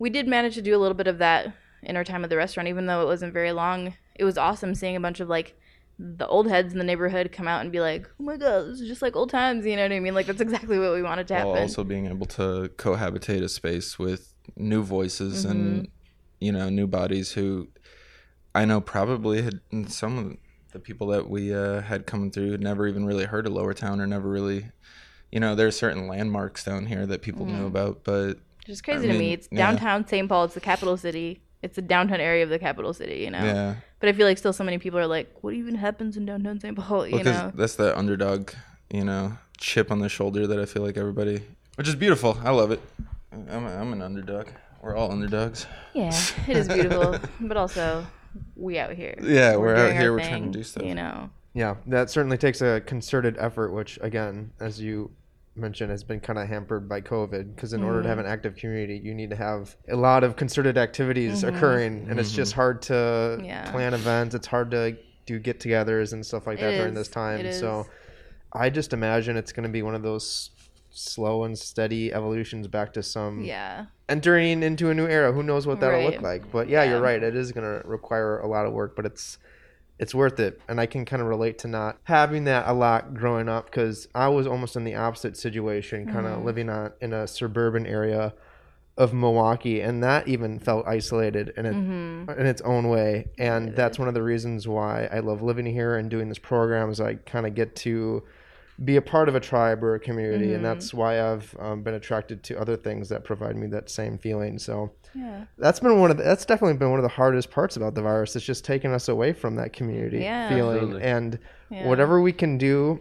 we did manage to do a little bit of that in our time at the restaurant, even though it wasn't very long. It was awesome seeing a bunch of like the old heads in the neighborhood come out and be like, "Oh my god, this is just like old times," you know what I mean? Like that's exactly what we wanted to happen. While also being able to cohabitate a space with new voices Mm-hmm. and you know new bodies who I know probably had some of the people that we uh, had coming through had never even really heard of Lower Town or never really you know there are certain landmarks down here that people Mm-hmm. knew about but Which is crazy I to me. mean, It's yeah. downtown St. Paul. It's the capital city. It's the downtown area of the capital city. You know. yeah But I feel like still so many people are like, "What even happens in downtown St. Paul?" You because know. that's the underdog you know chip on the shoulder that I feel like everybody which is beautiful I love it I'm, a, I'm an underdog we're all underdogs Yeah, it is beautiful, but also we out here. Yeah, we're out doing our here, we're trying to do stuff. You know. Yeah, that certainly takes a concerted effort, which again, as you mentioned, has been kind of hampered by COVID. Because in order to have Mm-hmm. an active community, you need to have a lot of concerted activities occurring, and it's just hard to Mm-hmm. Yeah. plan events. It's hard to do get-togethers and stuff like that It during is, this time. it So, is. I just imagine it's going to be one of those slow and steady evolutions back to some Yeah. entering into a new era. Who knows what that'll look like? But yeah, you're right. It is going to require a lot of work, but it's it's worth it. And I can kind of relate to not having that a lot growing up because I was almost in the opposite situation, kind Mm-hmm. of living on in a suburban area of Milwaukee, and that even felt isolated in it Mm-hmm. in its own way. And that's one of the reasons why I love living here and doing this program is I kind of get to be a part of a tribe or a community, Mm-hmm. and that's why I've um, been attracted to other things that provide me that same feeling. So Yeah. that's been one of the, that's definitely been one of the hardest parts about the virus. It's just taken us away from that community Yeah. feeling, Absolutely. and Yeah. whatever we can do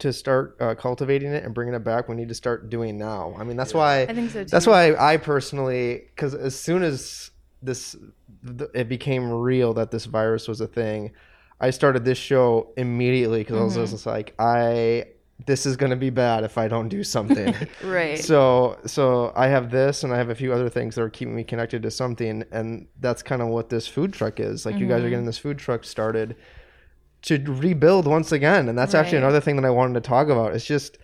to start uh, cultivating it and bringing it back, we need to start doing now. I mean, that's why I think so too. that's why I personally, because as soon as this th- it became real that this virus was a thing, I started this show immediately because I Mm-hmm. was just like, I this is gonna be bad if I don't do something. Right. So so I have this and I have a few other things that are keeping me connected to something and that's kind of what this food truck is. Like you guys are Mm-hmm. getting this food truck started to rebuild once again and that's actually another thing that I wanted to talk about. It's just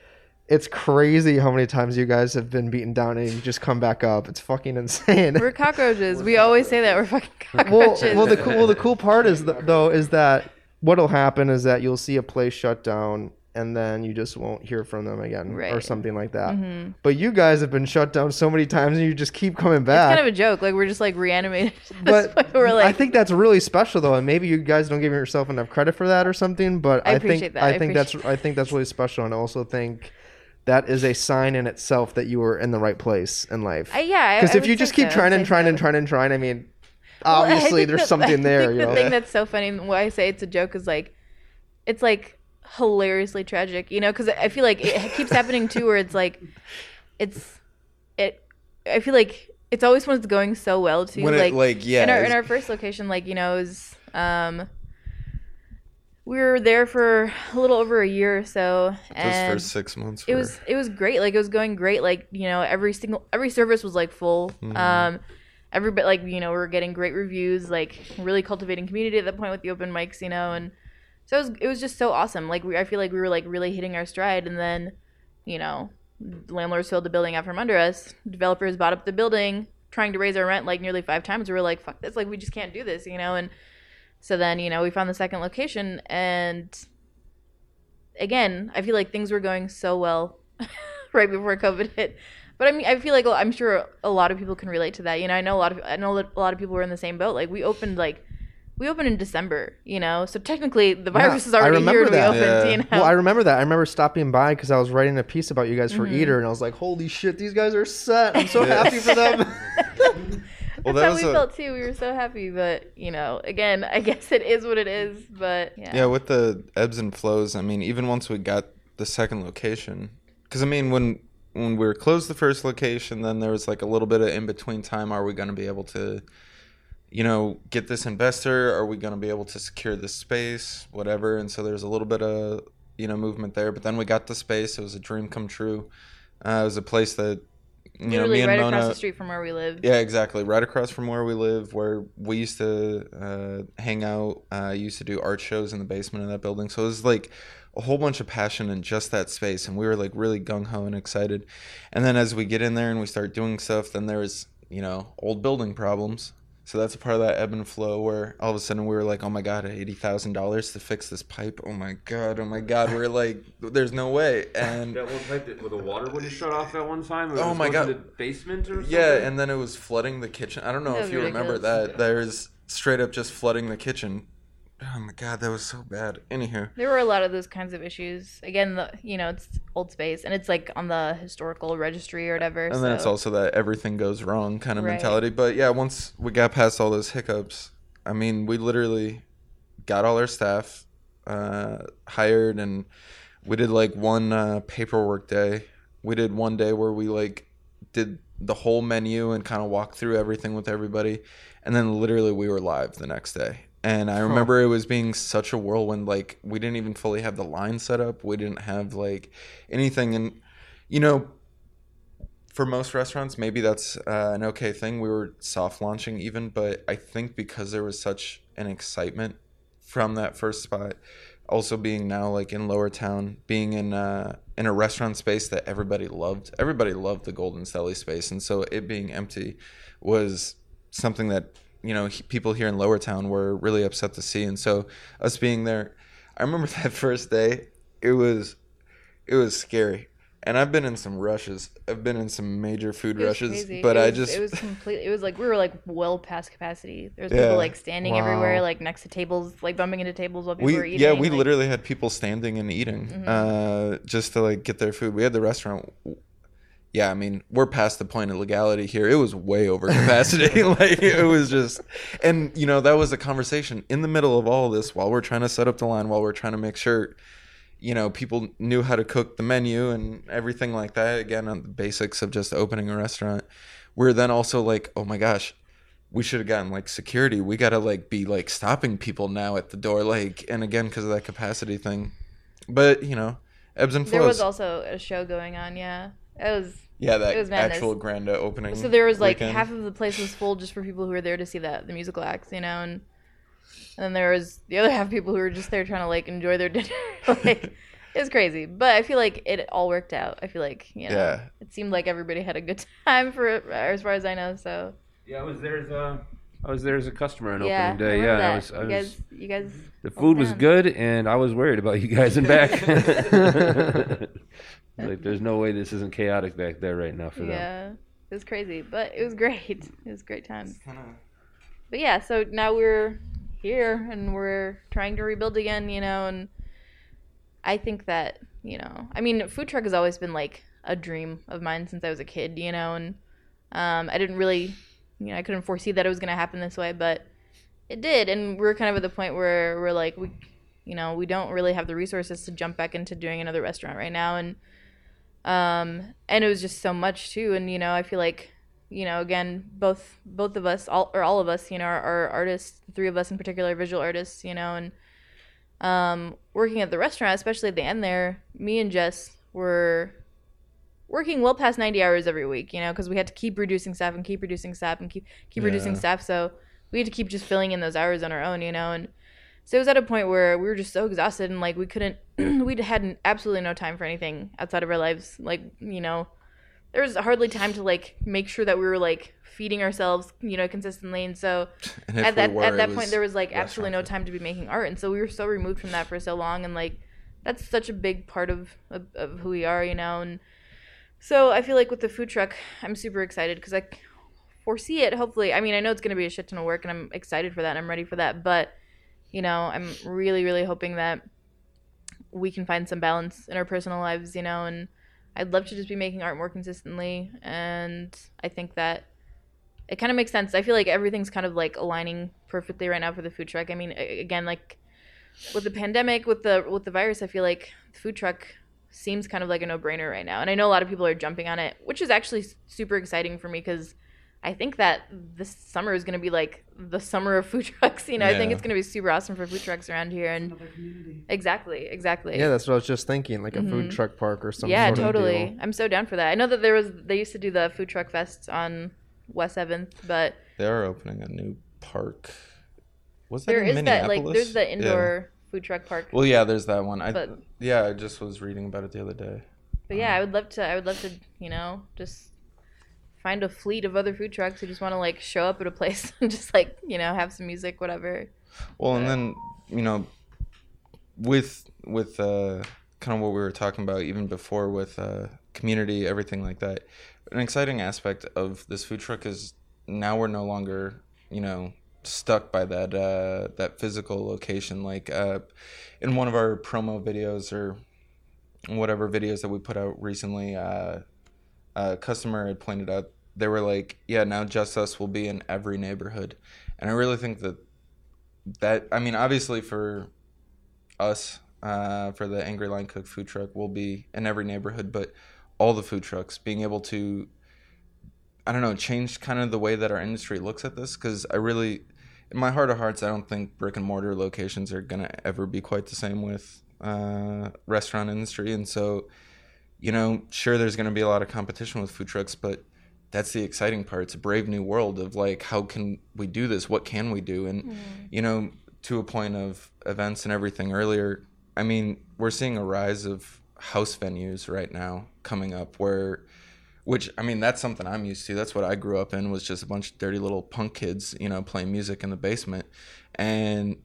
it's crazy how many times you guys have been beaten down and you just come back up. It's fucking insane. We're cockroaches. we always say that we're fucking well, cockroaches. well, the cool, well, the cool part is th- though is that what'll happen is that you'll see a place shut down and then you just won't hear from them again or something like that. Mm-hmm. But you guys have been shut down so many times and you just keep coming back. it's kind of a joke. Like we're just like reanimated. But we're like, I think that's really special though, and maybe you guys don't give yourself enough credit for that or something. But I I, appreciate think that. I I think that's appreciate I think that's really special, and I also think that is a sign in itself that you were in the right place in life. I, yeah. Because if you just keep so. trying I'd and trying so. and trying and trying, I mean, Well, I obviously there's that- something I there. think You the know, thing that's so funny why I say it's a joke is like, it's like hilariously tragic, you know? Because I feel like it keeps happening too, where it's like, it's it. I feel like it's always when it's going so well too. When it, like, like, yeah, in our in our first location, like you know, is um. We were there for a little over a year or so, those and first six months it were- was it was great. Like it was going great. Like you know every single every service was like full. Mm-hmm. um every bit like you know we are getting great reviews like really cultivating community at that point with the open mics you know and so it was it was just so awesome. Like we i feel like we were like really hitting our stride and then you know landlords filled the building out from under us. Developers bought up the building trying to raise our rent like nearly five times. We were like fuck this. Like we just can't do this you know and so then you know we found the second location and again, I feel like things were going so well right before COVID hit. But I mean, I feel like I'm sure a lot of people can relate to that. You know, I know a lot of I know that a lot of people were in the same boat. Like we opened like we opened in December. You know, so technically the virus is I already remember here. and We that. opened. Yeah. You know, Well, I remember that. I remember stopping by because I was writing a piece about you guys for Mm-hmm. Eater, and I was like, "Holy shit, these guys are set! I'm so happy for them." Well, That's that how we a- felt too. We were so happy, but you know, again, I guess it is what it is. But yeah, yeah with the ebbs and flows i mean even once we got the second location because i mean when when we were closed the first location then there was like a little bit of in between time. Are we going to be able to you know get this investor? Are we going to be able to secure this space? Whatever. And so there's a little bit of you know movement there but then we got the space. It was a dream come true. Uh, it was a place that you know literally and right mona across the street from where we live. yeah, exactly. Right across from where we live, where we used to uh, hang out. Uh, used to do art shows in the basement of that building. So it was like a whole bunch of passion in just that space, and we were like really gung ho and excited. And then as we get in there and we start doing stuff, then there was you know old building problems. So that's a part of that ebb and flow where all of a sudden we were like, oh my god, eighty thousand dollars to fix this pipe. Oh my god, oh my god. We're like, there's no way. And That one pipe that, where the water wouldn't shut off that one time. It Oh my God. the basement or something. Yeah, and then it was flooding the kitchen. I don't know That if was you remember ridiculous. that. There's straight up just flooding the kitchen. Oh my god, that was so bad. Anywho, There were a lot of those kinds of issues. Again, the you know it's old space and it's like on the historical registry or whatever. and then it's also that everything goes wrong kind of Right. mentality. But yeah, once we got past all those hiccups, I mean, we literally got all our staff uh, hired, and we did like one uh, paperwork day. We did one day where we like did the whole menu and kind of walked through everything with everybody, and then literally we were live the next day. And I remember it was being such a whirlwind. Like we didn't even fully have the line set up. We didn't have like anything, and you know, for most restaurants, maybe that's uh, an okay thing. We were soft launching even, but I think because there was such an excitement from that first spot, also being now like in Lower Town, being in uh, in a restaurant space that everybody loved. Everybody loved the Golden Deli space, and so it being empty was something that you know he- people here in Lower Town were really upset to see. And so us being there, I remember that first day. It was it was scary. And I've been in some rushes. I've been in some major food rushes, crazy. but It I just it was completely it was like we were like well past capacity. There was Yeah. people like standing Wow. everywhere, like next to tables, like bumping into tables while people we were eating. yeah we like- Mm-hmm. literally had people standing and eating uh, just to like get their food. We had the restaurant. Yeah, I mean we're past the point of legality here. It was way over capacity. like it was just, and you know that was a conversation in the middle of all this while we're trying to set up the line, while we're trying to make sure you know people knew how to cook the menu and everything like that again on the basics of just opening a restaurant we're then also like oh my gosh we should have gotten like security we gotta like be like stopping people now at the door like and again because of that capacity thing but you know ebbs and flows. There was also a show going on. Yeah, it was. Yeah that was madness. actual grand opening So there was like weekend. half of the place was full just for people who were there to see that the musical acts, you know, and and then there was the other half of people who were just there trying to like enjoy their dinner. like it was crazy, but I feel like it all worked out. I feel like you know, Yeah. it seemed like everybody had a good time for as far as I know. So Yeah, I was there as a, I was there as a customer on yeah, opening day. I Yeah, remember I that. was, I you was, guys, you guys. the food was down. good, and I was worried about you guys in back. like, there's no way this isn't chaotic back there right now for them. Yeah, it was crazy, but it was great. It was a great time. But yeah, so now we're here and we're trying to rebuild again, you know, and I think that, you know, I mean, food truck has always been like a dream of mine since I was a kid, you know, and um, I didn't really, you know, I couldn't foresee that it was going to happen this way, but it did. And we're kind of at the point where we're like, we, you know, we don't really have the resources to jump back into doing another restaurant right now. And, um, and it was just so much too. And, you know, I feel like, you know, again, both both of us, all or all of us, you know, are, are artists. Three of us in particular, visual artists, you know, and um, working at the restaurant, especially at the end there, me and Jess were working well past ninety hours every week, you know, because we had to keep reducing staff and keep reducing staff and keep keep reducing staff. So we had to keep just filling in those hours on our own, you know, and so it was at a point where we were just so exhausted and like we couldn't, we had absolutely no time for anything outside of our lives, like you know there was hardly time to like make sure that we were like feeding ourselves, you know, consistently. And so And at that we were, at that point, there was like absolutely no time to be making art, and so we were so removed from that for so long, and like that's such a big part of of, of who we are, you know. And so I feel like with the food truck, I'm super excited because I foresee it. Hopefully, I mean, I know it's going to be a shit ton of work, and I'm excited for that. and I'm ready for that, but you know, I'm really, really hoping that we can find some balance in our personal lives, you know, and I'd love to just be making art more consistently. And I think that it kind of makes sense. I feel like everything's kind of like aligning perfectly right now for the food truck. I mean, again, like with the pandemic, with the with the virus, I feel like the food truck seems kind of like a no brainer right now. And I know a lot of people are jumping on it, which is actually super exciting for me because I think that this summer is going to be like the summer of food trucks. You know, I think it's going to be super awesome for food trucks around here. And exactly, exactly. Yeah, that's what I was just thinking, like a food Mhm. truck park or something. yeah, sort of totally. deal. I'm so down for that. I know that there was they used to do the food truck fest on West Seventh, but They are opening a new park. Was that there in is that like there's the Yeah. Food truck park. Well, yeah, there's that one. I But- yeah, I just was reading about it the other day. But yeah, I would love to. I would love to. You know, just find a fleet of other food trucks who just want to like show up at a place and just like you know have some music, whatever. Well, and then you know, with with uh, kind of what we were talking about even before with uh, community, everything like that. An exciting aspect of this food truck is now we're no longer you know stuck by that uh, that physical location. Like uh, in one of our promo videos or whatever videos that we put out recently, uh, a customer had pointed out they were like, "Yeah, now Just Us will be in every neighborhood," and I really think that that I mean, obviously for us, uh, for the Angry Line Cook food truck, will be in every neighborhood, but all the food trucks being able to, I don't know, change kind of the way that our industry looks at this. Because I really, in my heart of hearts, I don't think brick and mortar locations are gonna ever be quite the same with uh, restaurant industry, and so, you know, sure, there's gonna be a lot of competition with food trucks, but that's the exciting part. It's a brave new world of like, how can we do this? What can we do? And you know, to a point of events and everything earlier, I mean, we're seeing a rise of house venues right now coming up where which I mean that's something I'm used to. That's what I grew up in was just a bunch of dirty little punk kids, you know, playing music in the basement. And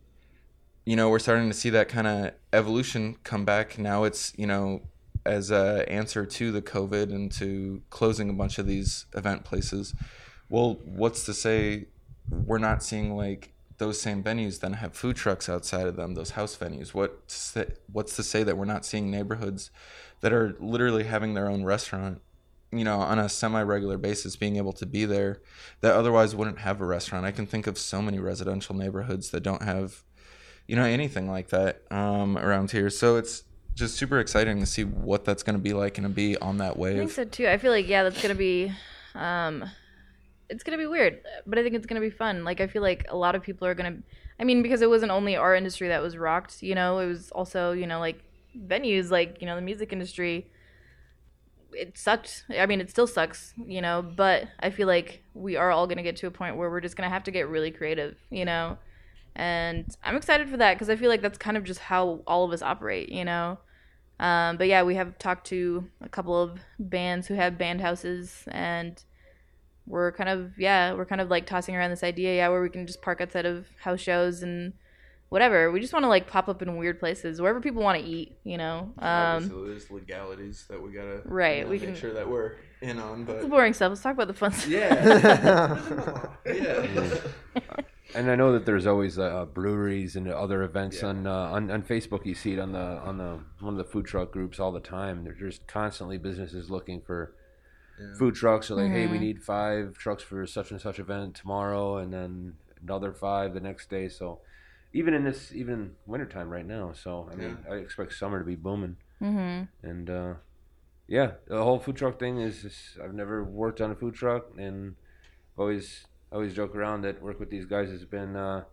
you know, we're starting to see that kind of evolution come back. Now it's, you know, as a answer to the COVID and to closing a bunch of these event places. Well, what's to say we're not seeing like those same venues then have food trucks outside of them, those house venues? What what's to say that we're not seeing neighborhoods that are literally having their own restaurant, you know, on a semi-regular basis, being able to be there that otherwise wouldn't have a restaurant. I can think of so many residential neighborhoods that don't have, you know, anything like that um, around here. So it's just super exciting to see what that's going to be like and to be on that wave. I think so too. I feel like yeah, that's gonna be, um, it's gonna be weird, but I think it's gonna be fun. Like I feel like a lot of people are gonna. I mean, because it wasn't only our industry that was rocked. You know, it was also you know like venues, like you know the music industry. It sucked. I mean, it still sucks. You know, but I feel like we are all gonna get to a point where we're just gonna have to get really creative. You know. And I'm excited for that because I feel like that's kind of just how all of us operate, you know. Um, but yeah, we have talked to a couple of bands who have band houses, and we're kind of yeah, we're kind of like tossing around this idea, yeah, where we can just park outside of house shows and whatever. We just want to like pop up in weird places wherever people want to eat, you know. Um, there's legalities that we gotta Right, we can- make sure that we're in on, the boring stuff. Let's talk about the fun stuff. yeah. yeah. And I know that there's always uh, breweries and other events on, uh, on on Facebook. You see it on the on the one of the food truck groups all the time. There's just constantly businesses looking for food trucks. Are like, hey, we need five trucks for such and such event tomorrow, and then another five the next day. So even in this even wintertime right now. So I mean, I expect summer to be booming. Mm-hmm. And uh, yeah, the whole food truck thing is just, I've never worked on a food truck and always always joke around that work with these guys has been uh,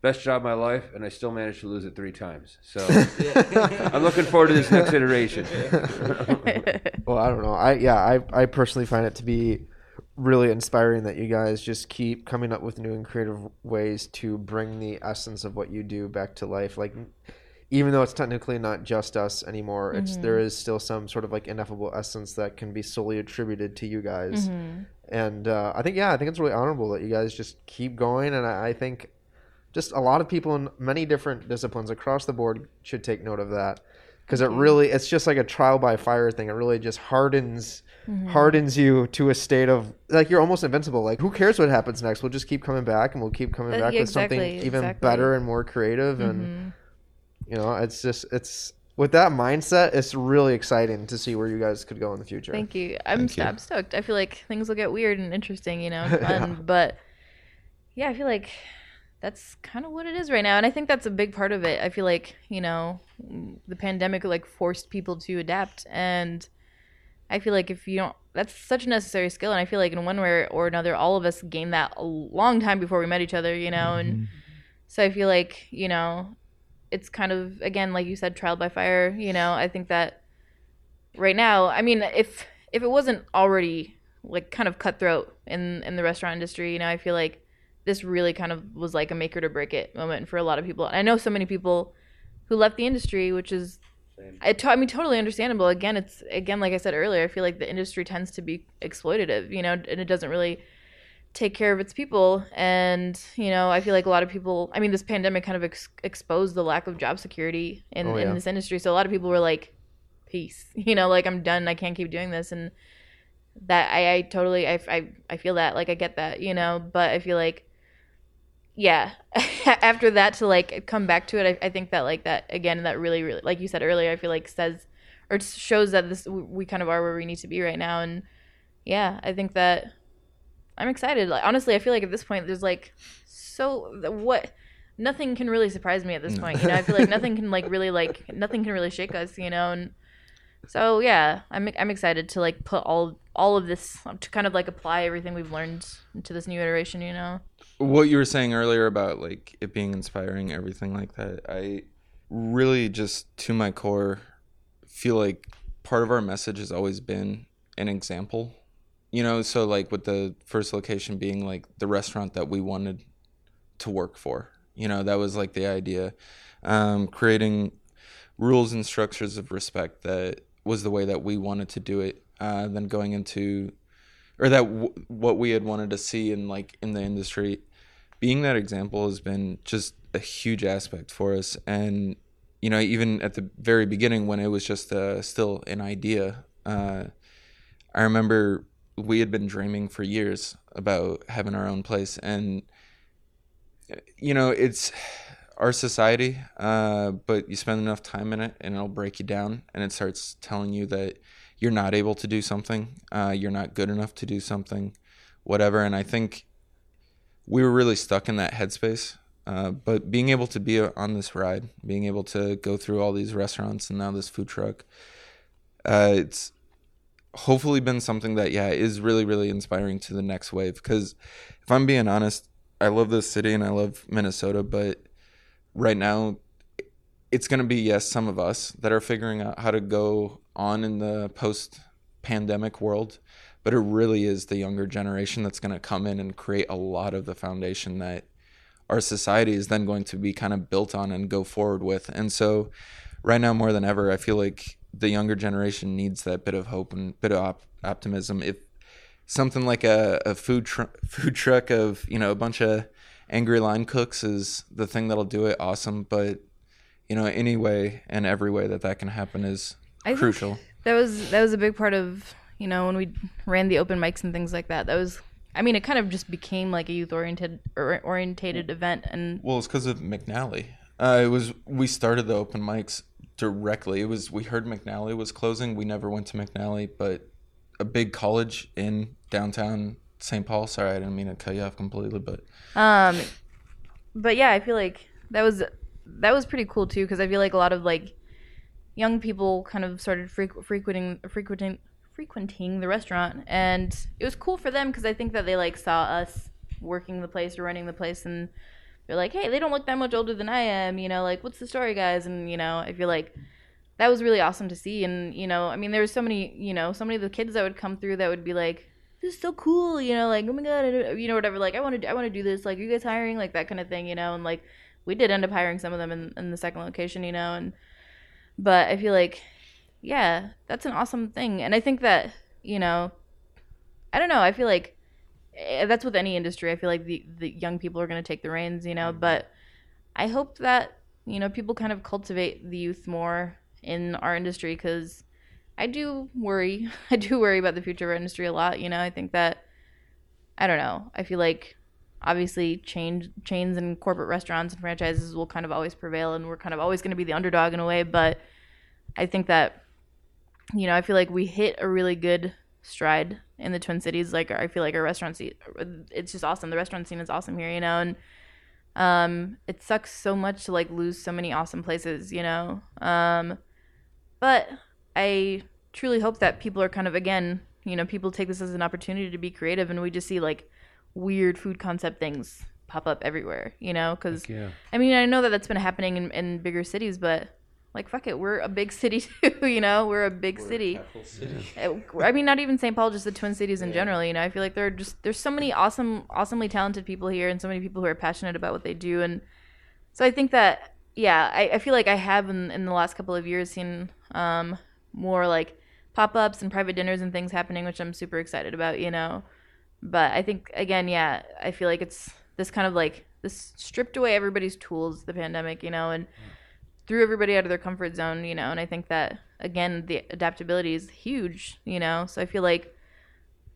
best job of my life, and I still managed to lose it three times. So I'm looking forward to this next iteration. Well, I don't know. I yeah, I I personally find it to be really inspiring that you guys just keep coming up with new and creative ways to bring the essence of what you do back to life. Like even though it's technically not just us anymore, it's there mm-hmm. is still some sort of like ineffable essence that can be solely attributed to you guys. Mm-hmm. And uh, I think yeah, I think it's really honorable that you guys just keep going. And I, I think just a lot of people in many different disciplines across the board should take note of that because it mm-hmm. really it's just like a trial by fire thing it really just hardens hardens you to a state of like you're almost invincible like who cares what happens next we'll just keep coming back and we'll keep coming Uh, back yeah, with something even exactly. better and more creative and you know it's just it's with that mindset, it's really exciting to see where you guys could go in the future. Thank you. I'm, Thank you. I'm stoked. I feel like things will get weird and interesting, you know, and fun. But yeah, I feel like that's kind of what it is right now, and I think that's a big part of it. I feel like you know, the pandemic like forced people to adapt, and I feel like if you don't, that's such a necessary skill, and I feel like in one way or another, all of us gained that a long time before we met each other, you know, and mm-hmm. so I feel like you know, it's kind of again like you said, trial by fire. You know, I think that right now, I mean, if if it wasn't already like kind of cutthroat in in the restaurant industry, you know, I feel like this really kind of was like a make it or break it moment for a lot of people. And I know so many people who left the industry, which is I, to- I mean totally understandable. Again, it's again like I said earlier, I feel like the industry tends to be exploitative, you know, and it doesn't really take care of its people. And you know i feel like a lot of people i mean this pandemic kind of ex- exposed the lack of job security in, Oh, yeah. in this industry. So a lot of people were like peace. You know like i'm done. I can't keep doing this. And that i, I totally I, I i feel that like i get that you know but i feel like yeah. After that to like come back to it I, I think that like that again that really really like you said earlier i feel like says or shows that this we kind of are where we need to be right now. And yeah i think that i'm excited. Like honestly i feel like at this point there's like so what nothing can really surprise me at this point you know? I feel like nothing can like really like nothing can really shake us you know? And so yeah i'm i'm excited to like put all all of this to kind of like apply everything we've learned into this new iteration you know what you were saying earlier about like it being inspiring everything like that i really just to my core feel like part of our message has always been an example. You know so like with the first location being like the restaurant that we wanted to work for. You know that was like the idea. Um, creating rules and structures of respect that was the way that we wanted to do it uh, then going into or that w- what we had wanted to see in like in the industry being that example has been just a huge aspect for us. And you know even at the very beginning when it was just uh, still an idea uh, i remember we had been dreaming for years about having our own place. And you know it's our society uh, but you spend enough time in it and it'll break you down and it starts telling you that you're not able to do something uh, you're not good enough to do something whatever. And i think we were really stuck in that headspace. Uh, but being able to be on this ride being able to go through all these restaurants and now this food truck uh, it's hopefully been something that yeah is really really inspiring to the next wave. Because if i'm being honest i love this city and i love minnesota but right now it's going to be yes some of us that are figuring out how to go on in the post pandemic world but it really is the younger generation that's going to come in and create a lot of the foundation that our society is then going to be kind of built on and go forward with. And so right now more than ever i feel like the younger generation needs that bit of hope and bit of op- optimism. If something like a, a food tr- food truck of you know a bunch of angry line cooks is the thing that'll do it awesome. But you know any way and every way that that can happen is I crucial. that was that was a big part of you know when we ran the open mics and things like that that was i mean it kind of just became like a youth oriented or orientated event and well it's because of mcnally. Uh, it was we started the open mics directly. It was we heard mcnally was closing. We never went to mcnally but a big college in downtown st paul. Sorry i didn't mean to cut you off completely but um but yeah i feel like that was that was pretty cool too because i feel like a lot of like young people kind of started frequ- frequenting frequenting frequenting the restaurant and it was cool for them because i think that they like saw us working the place or running the place and they're like hey they don't look that much older than i am you know like what's the story guys? And you know i feel like that was really awesome to see and you know i mean there was so many you know so many of the kids that would come through that would be like this is so cool you know like oh my god you know whatever like i want to i want to do this like are you guys hiring? Like that kind of thing you know and like we did end up hiring some of them in, in the second location you know and but i feel like yeah that's an awesome thing and i think that you know i don't know i feel like eh, that's with any industry i feel like the, the young people are going to take the reins you know but i hope that you know people kind of cultivate the youth more in our industry because i do worry i do worry about the future of our industry a lot you know i think that i don't know i feel like obviously chain, chains and corporate restaurants and franchises will kind of always prevail and we're kind of always going to be the underdog in a way but I think that you know, I feel like we hit a really good stride in the Twin Cities. Like I feel like our restaurant scene, it's just awesome. The restaurant scene is awesome here, you know, and um, it sucks so much to like lose so many awesome places, you know. Um, but I truly hope that people are kind of again, you know, people take this as an opportunity to be creative, and we just see like weird food concept things pop up everywhere, you know, because yeah. I mean, I know that that's been happening in, in bigger cities, but like fuck it, we're a big city too, you know, we're a big city. Uh, I mean, not even St. Paul, just the Twin Cities in general. You know, I feel like there are just there's so many awesome, awesomely talented people here, and so many people who are passionate about what they do, and so I think that yeah, I, I feel like I have in, in the last couple of years seen um, more like pop ups and private dinners and things happening, which I'm super excited about. You know, but I think again, yeah, I feel like it's this kind of like this stripped away everybody's tools, the pandemic, you know, and threw everybody out of their comfort zone, you know, and I think that again the adaptability is huge, you know. So I feel like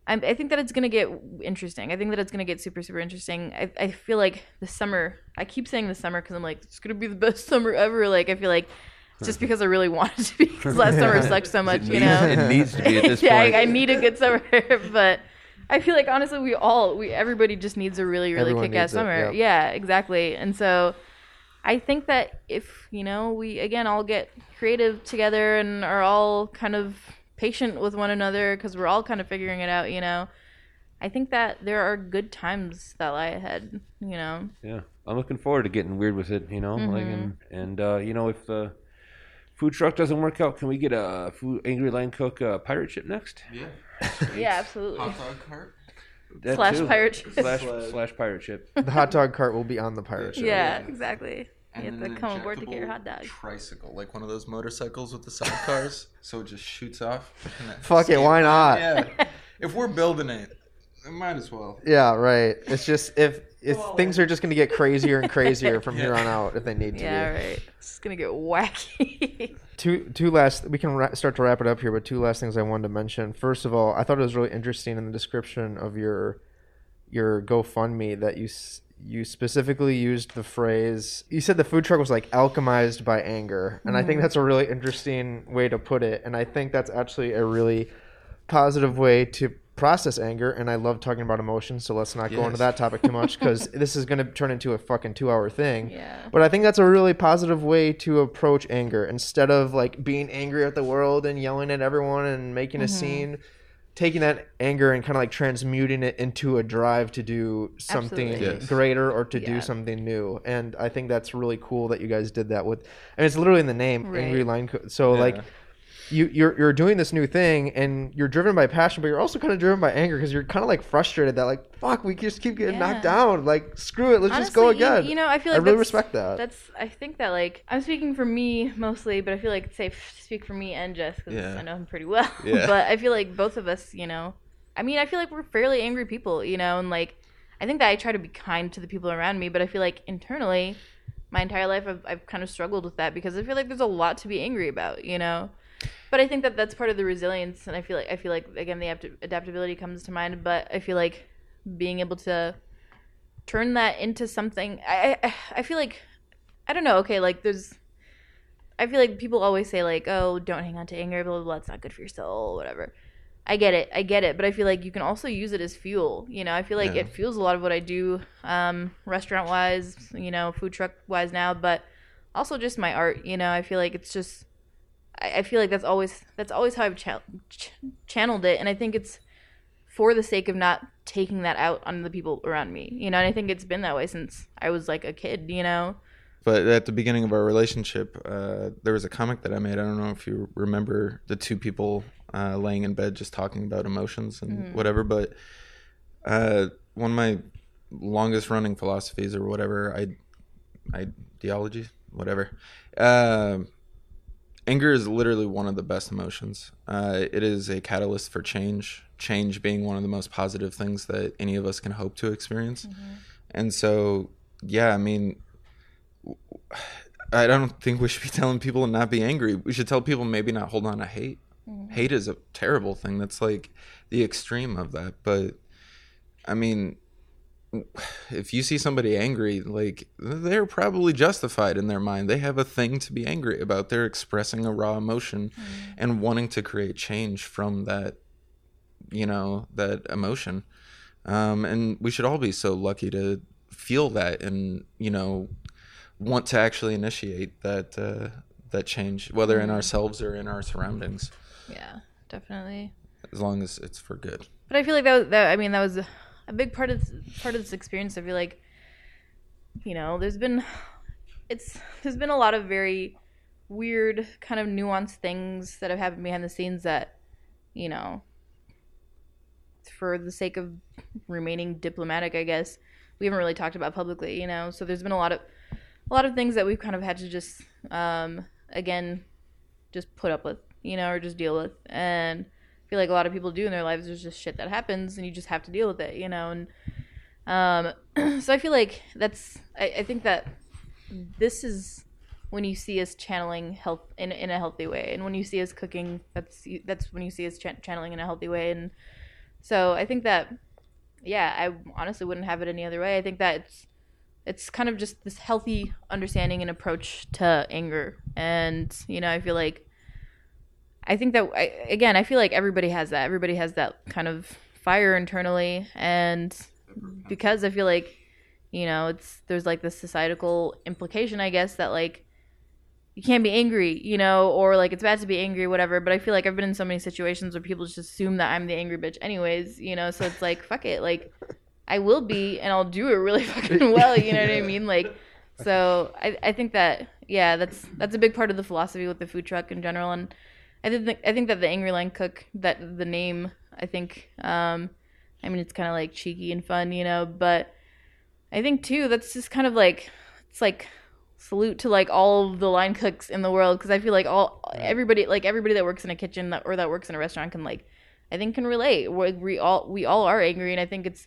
I'm, I think that it's gonna get interesting. I think that it's gonna get super super interesting. I, I feel like the summer. I keep saying the summer because I'm like it's gonna be the best summer ever. Like I feel like just because I really wanted to be because last summer sucked so much, It you needs- know. it needs to be at this yeah, point. I, I need a good summer, but I feel like honestly we all we everybody just needs a really really Everyone kick ass needs it, summer. yep. Yeah, exactly. And so I think that if, you know, we again all get creative together and are all kind of patient with one another because we're all kind of figuring it out, you know, I think that there are good times that lie ahead, you know. Yeah, I'm looking forward to getting weird with it. You know, like and and uh, you know if the food truck doesn't work out, can we get a food Angry Line Cook uh, pirate ship next? Yeah. Yeah, absolutely. Hot dog cart. That Slash too. pirate ship. Slash, slash pirate ship. The hot dog cart will be on the pirate ship. Yeah, yeah. exactly. You have to an come aboard to get your hot dog. Tricycle, like one of those motorcycles with the sidecars, so it just shoots off. Fuck it, why not? Yeah. If we're building it, it might as well. Yeah, right. It's just if if things are just gonna get crazier and crazier from here on out if they need to. Yeah, be. right. It's gonna get wacky. Two two last. We can ra- start to wrap it up here, but two last things I wanted to mention. First of all, I thought it was really interesting in the description of your your GoFundMe that you s- you specifically used the phrase. You said the food truck was like alchemized by anger, and I think mm-hmm. that's a really interesting way to put it. And I think that's actually a really positive way to process anger and i love talking about emotions so let's not go into that topic too much because this is going to turn into a fucking two hour thing Yeah. but i think that's a really positive way to approach anger instead of like being angry at the world and yelling at everyone and making a mm-hmm. scene taking that anger and kind of like transmuting it into a drive to do something Yes. greater or to do something new and i think that's really cool that you guys did that with I and it's literally in the name Right. angry line Co- so Yeah. like you you're you're doing this new thing and you're driven by passion but you're also kind of driven by anger because you're kind of like frustrated that like fuck we just keep getting knocked down like screw it let's just go Honestly, you- again You, know, I feel like I like really respect that. That's I think that like I'm speaking for me mostly, but I feel like it's safe to speak for me and Jess because Yeah. I know him pretty well. Yeah. but I feel like both of us, you know, I mean, I feel like we're fairly angry people, you know, and like I think that I try to be kind to the people around me, but I feel like internally, my entire life I've I've kind of struggled with that because I feel like there's a lot to be angry about, you know. But I think that that's part of the resilience, and I feel like I feel like again the adapt- adaptability comes to mind. But I feel like being able to turn that into something. I I, I feel like I don't know. Okay, like there's. I feel like people always say like, "Oh, don't hang on to anger, blah blah blah. It's not good for your soul, whatever." I get it, I get it, but I feel like you can also use it as fuel. You know, I feel like Yeah. it fuels a lot of what I do, um, restaurant wise, you know, food truck wise now, but also just my art. You know, I feel like it's just I, I feel like that's always that's always how I've cha- ch- channeled it, and I think it's for the sake of not taking that out on the people around me. You know, and I think it's been that way since I was like a kid. You know, But at the beginning of our relationship, uh, there was a comic that I made. I don't know if you remember the two people uh, laying in bed just talking about emotions and whatever. But uh, one of my longest running philosophies or whatever, I, ideology, whatever. Uh, anger is literally one of the best emotions. Uh, it is a catalyst for change. Change being one of the most positive things that any of us can hope to experience. And so, yeah, I mean, I don't think we should be telling people to not be angry. We should tell people maybe not hold on to hate. Hate is a terrible thing. That's like the extreme of that. But I mean, if you see somebody angry, like they're probably justified in their mind. They have a thing to be angry about. They're expressing a raw emotion and wanting to create change from that, you know, that emotion. Um, and we should all be so lucky to feel that and, you know, want to actually initiate that uh, that change, whether in ourselves or in our surroundings, Yeah, definitely. as long as it's for good. But I feel like that, that I mean that was a, big part of part of this experience. I feel like you know, there's been it's there's been a lot of very weird kind of nuanced things that have happened behind the scenes that you know for the sake of remaining diplomatic, I guess, we haven't really talked about publicly, you know. So there's been a lot of a lot of things that we've kind of had to just um again just put up with, you know, or just deal with. And feel like a lot of people do in their lives. There's just shit that happens, and you just have to deal with it, you know. And um, so I feel like that's. I, I think that this is when you see us channeling health in in a healthy way, and when you see us cooking, that's that's when you see us ch- channeling in a healthy way. And so I think that, yeah, I honestly wouldn't have it any other way. I think that it's it's kind of just this healthy understanding and approach to anger, and you know, I feel like I think that I, again, I feel like everybody has that. Everybody has that kind of fire internally, and because I feel like you know, it's there's like this societal implication, I guess, that like you can't be angry, you know, or like it's bad to be angry, whatever. But I feel like I've been in so many situations where people just assume that I'm the angry bitch, anyways, you know. So it's like fuck it, like I will be, and I'll do it really fucking well. You know what I mean? Like, so I I think that yeah, that's that's a big part of the philosophy with the food truck in general, and I think I think that the Angry Line Cook that the name I think um I mean it's kind of like cheeky and fun, you know, but I think too that's just kind of like it's like salute to like all of the line cooks in the world because I feel like all everybody like everybody that works in a kitchen that, or that works in a restaurant can like I think can relate. We, we all we all are angry, and I think it's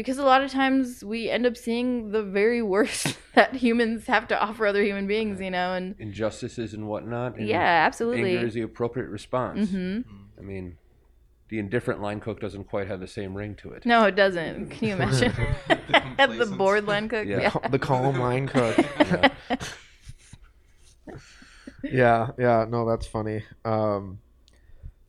because a lot of times we end up seeing the very worst that humans have to offer other human beings, you know, and Injustices and whatnot. And yeah, absolutely. Anger is the appropriate response. hmm I mean, the indifferent line cook doesn't quite have the same ring to it. No, it doesn't. Can you imagine? At the bored line cook. Yeah. Yeah. the calm line cook. yeah, yeah, no, that's funny. Um,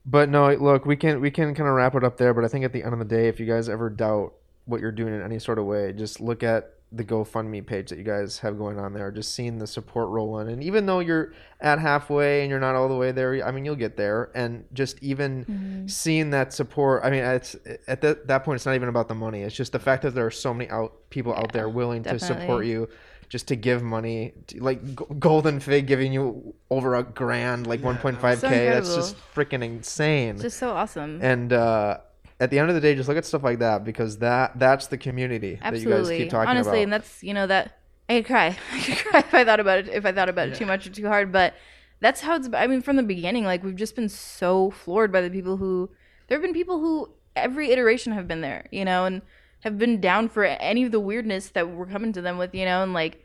but no, look, we can we can kind of wrap it up there. But I think at the end of the day, if you guys ever doubt what you're doing in any sort of way, just look at the GoFundMe page that you guys have going on there. Just seeing the support roll in, and even though you're at halfway and you're not all the way there, I mean, you'll get there. And just even seeing that support, I mean, it's at that that point, it's not even about the money. It's just the fact that there are so many out people out there willing to support you just to give money to- like golden fig giving you over a grand like 1.5k So that's just freaking insane it's Just so awesome. and uh at the end of the day just look at stuff like that because that that's the community that you guys keep talking Honestly, about Honestly, and that's you know that I could cry. I could cry if I thought about it. If I thought about it too much or too hard, but that's how it's. I mean, from the beginning, like we've just been so floored by the people who. There have been people who every iteration have been there, you know, and have been down for any of the weirdness that we're coming to them with, you know, and like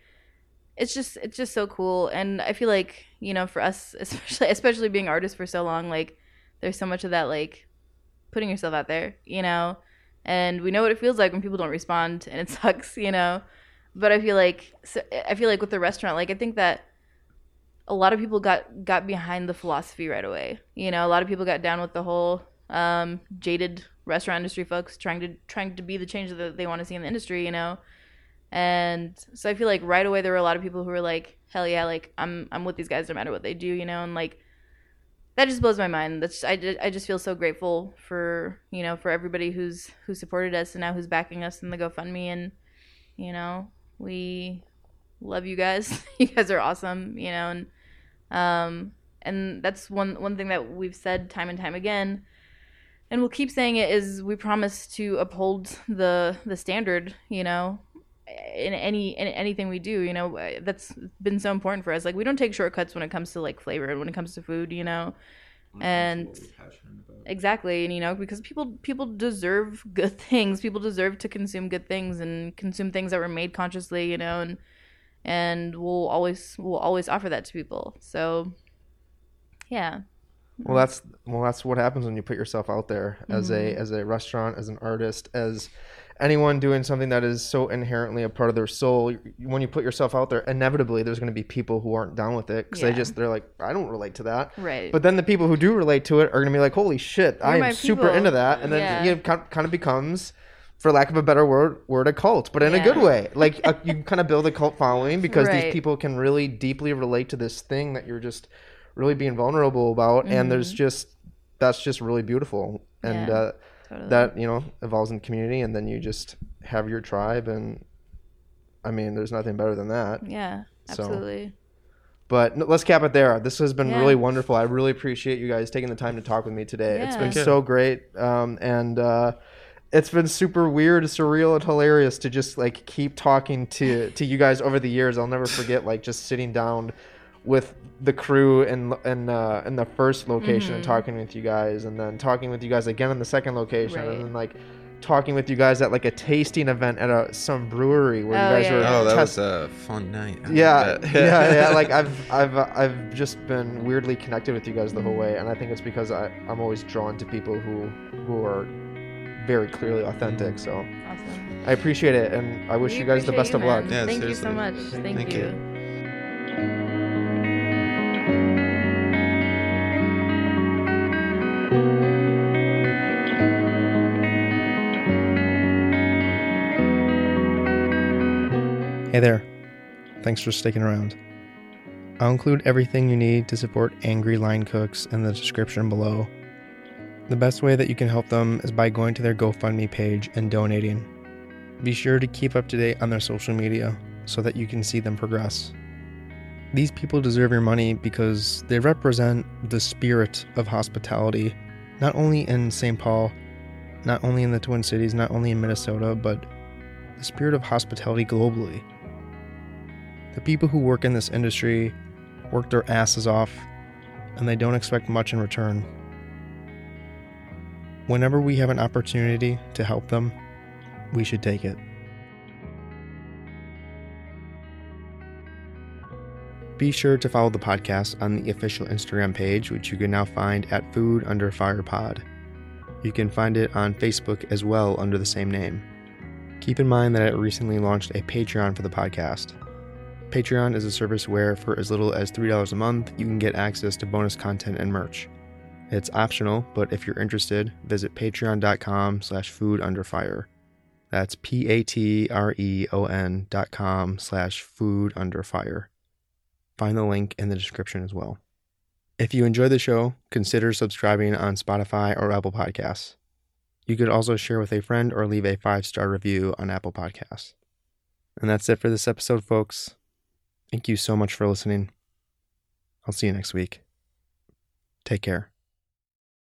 it's just it's just so cool and i feel like you know for us especially especially being artists for so long like there's so much of that like putting yourself out there you know? And we know what it feels like when people don't respond and it sucks you know? But i feel like so, i feel like with the restaurant like i think that a lot of people got got behind the philosophy right away you know? A lot of people got down with the whole um jaded restaurant industry folks trying to trying to be the change that they want to see in the industry you know? And so I feel like right away there were a lot of people who were like, "Hell yeah, like I'm I'm with these guys no matter what they do," you know, and like that just blows my mind. That's I just, I just feel so grateful for you know for everybody who's who supported us and now who's backing us in the GoFundMe, and you know we love you guys. you guys are awesome, you know, and um and that's one one thing that we've said time and time again and we'll keep saying it is we promise to uphold the the standard you know in any in anything we do you know uh, that's been so important for us. Like we don't take shortcuts when it comes to like flavor and when it comes to food you know? And exactly and you know because people people deserve good things. People deserve to consume good things and consume things that were made consciously you know and and we'll always we'll always offer that to people. So yeah. Well that's well that's what happens when you put yourself out there as a Mm-hmm. as a restaurant as an artist as anyone doing something that is so inherently a part of their soul, when you put yourself out there, inevitably there's going to be people who aren't down with it because they just they're like, I don't relate to that. Right. But then the people who do relate to it are going to be like, holy shit, i am super into that, and then Yeah. you kind of becomes. For lack of a better word, word a cult, but in a good way. Like uh, you kind of build a cult following because these people can really deeply relate to this thing that you're just really being vulnerable about, and there's just that's just really beautiful, and Mm-hmm. Yeah, uh, totally. that you know evolves in community, and then you just have your tribe, and I mean, there's nothing better than that. Yeah, So- absolutely. But no, let's cap it there. This has been Yeah. really wonderful. I really appreciate you guys taking the time to talk with me today. It's been so great, um, and uh, it's been super weird, surreal, and hilarious to just like keep talking to to you guys over the years. I'll never forget like just sitting down with the crew in in uh, in the first location and Mm-hmm. talking with you guys, and then talking with you guys again in the second location, Right. and then like talking with you guys at like a tasting event at a some brewery where Oh, you guys yeah, were. Oh, that test- was a fun night. I yeah, yeah, yeah. Like I've, I've, uh, I've just been weirdly connected with you guys the whole way, and I think it's because I, I'm always drawn to people who, who are very clearly authentic. So Awesome. I appreciate it, and I wish We you guys the best you, of luck. Yeah, Thank you so much. Thank, Thank you. you. Hey there. Thanks for sticking around. I'll include everything you need to support Angry Line Cooks in the description below. The best way that you can help them is by going to their GoFundMe page and donating. Be sure to keep up to date on their social media so that you can see them progress. These people deserve your money because they represent the spirit of hospitality, not only in St. Paul, not only in the Twin Cities, not only in Minnesota, but the spirit of hospitality globally. The people who work in this industry work their asses off and they don't expect much in return. Whenever we have an opportunity to help them, we should take it. Be sure to follow the podcast on the official Instagram page, which you can now find at Food Under Fire Pod. You can find it on Facebook as well under the same name. Keep in mind that I recently launched a Patreon for the podcast. Patreon is a service where, for as little as $3 a month, you can get access to bonus content and merch. It's optional, but if you're interested, visit patreon.com slash food under fire. That's P-A-T-R-E-O-N dot com slash food under fire. Find the link in the description as well. If you enjoy the show, consider subscribing on Spotify or Apple Podcasts. You could also share with a friend or leave a five star review on Apple Podcasts. And that's it for this episode, folks. Thank you so much for listening. I'll see you next week. Take care.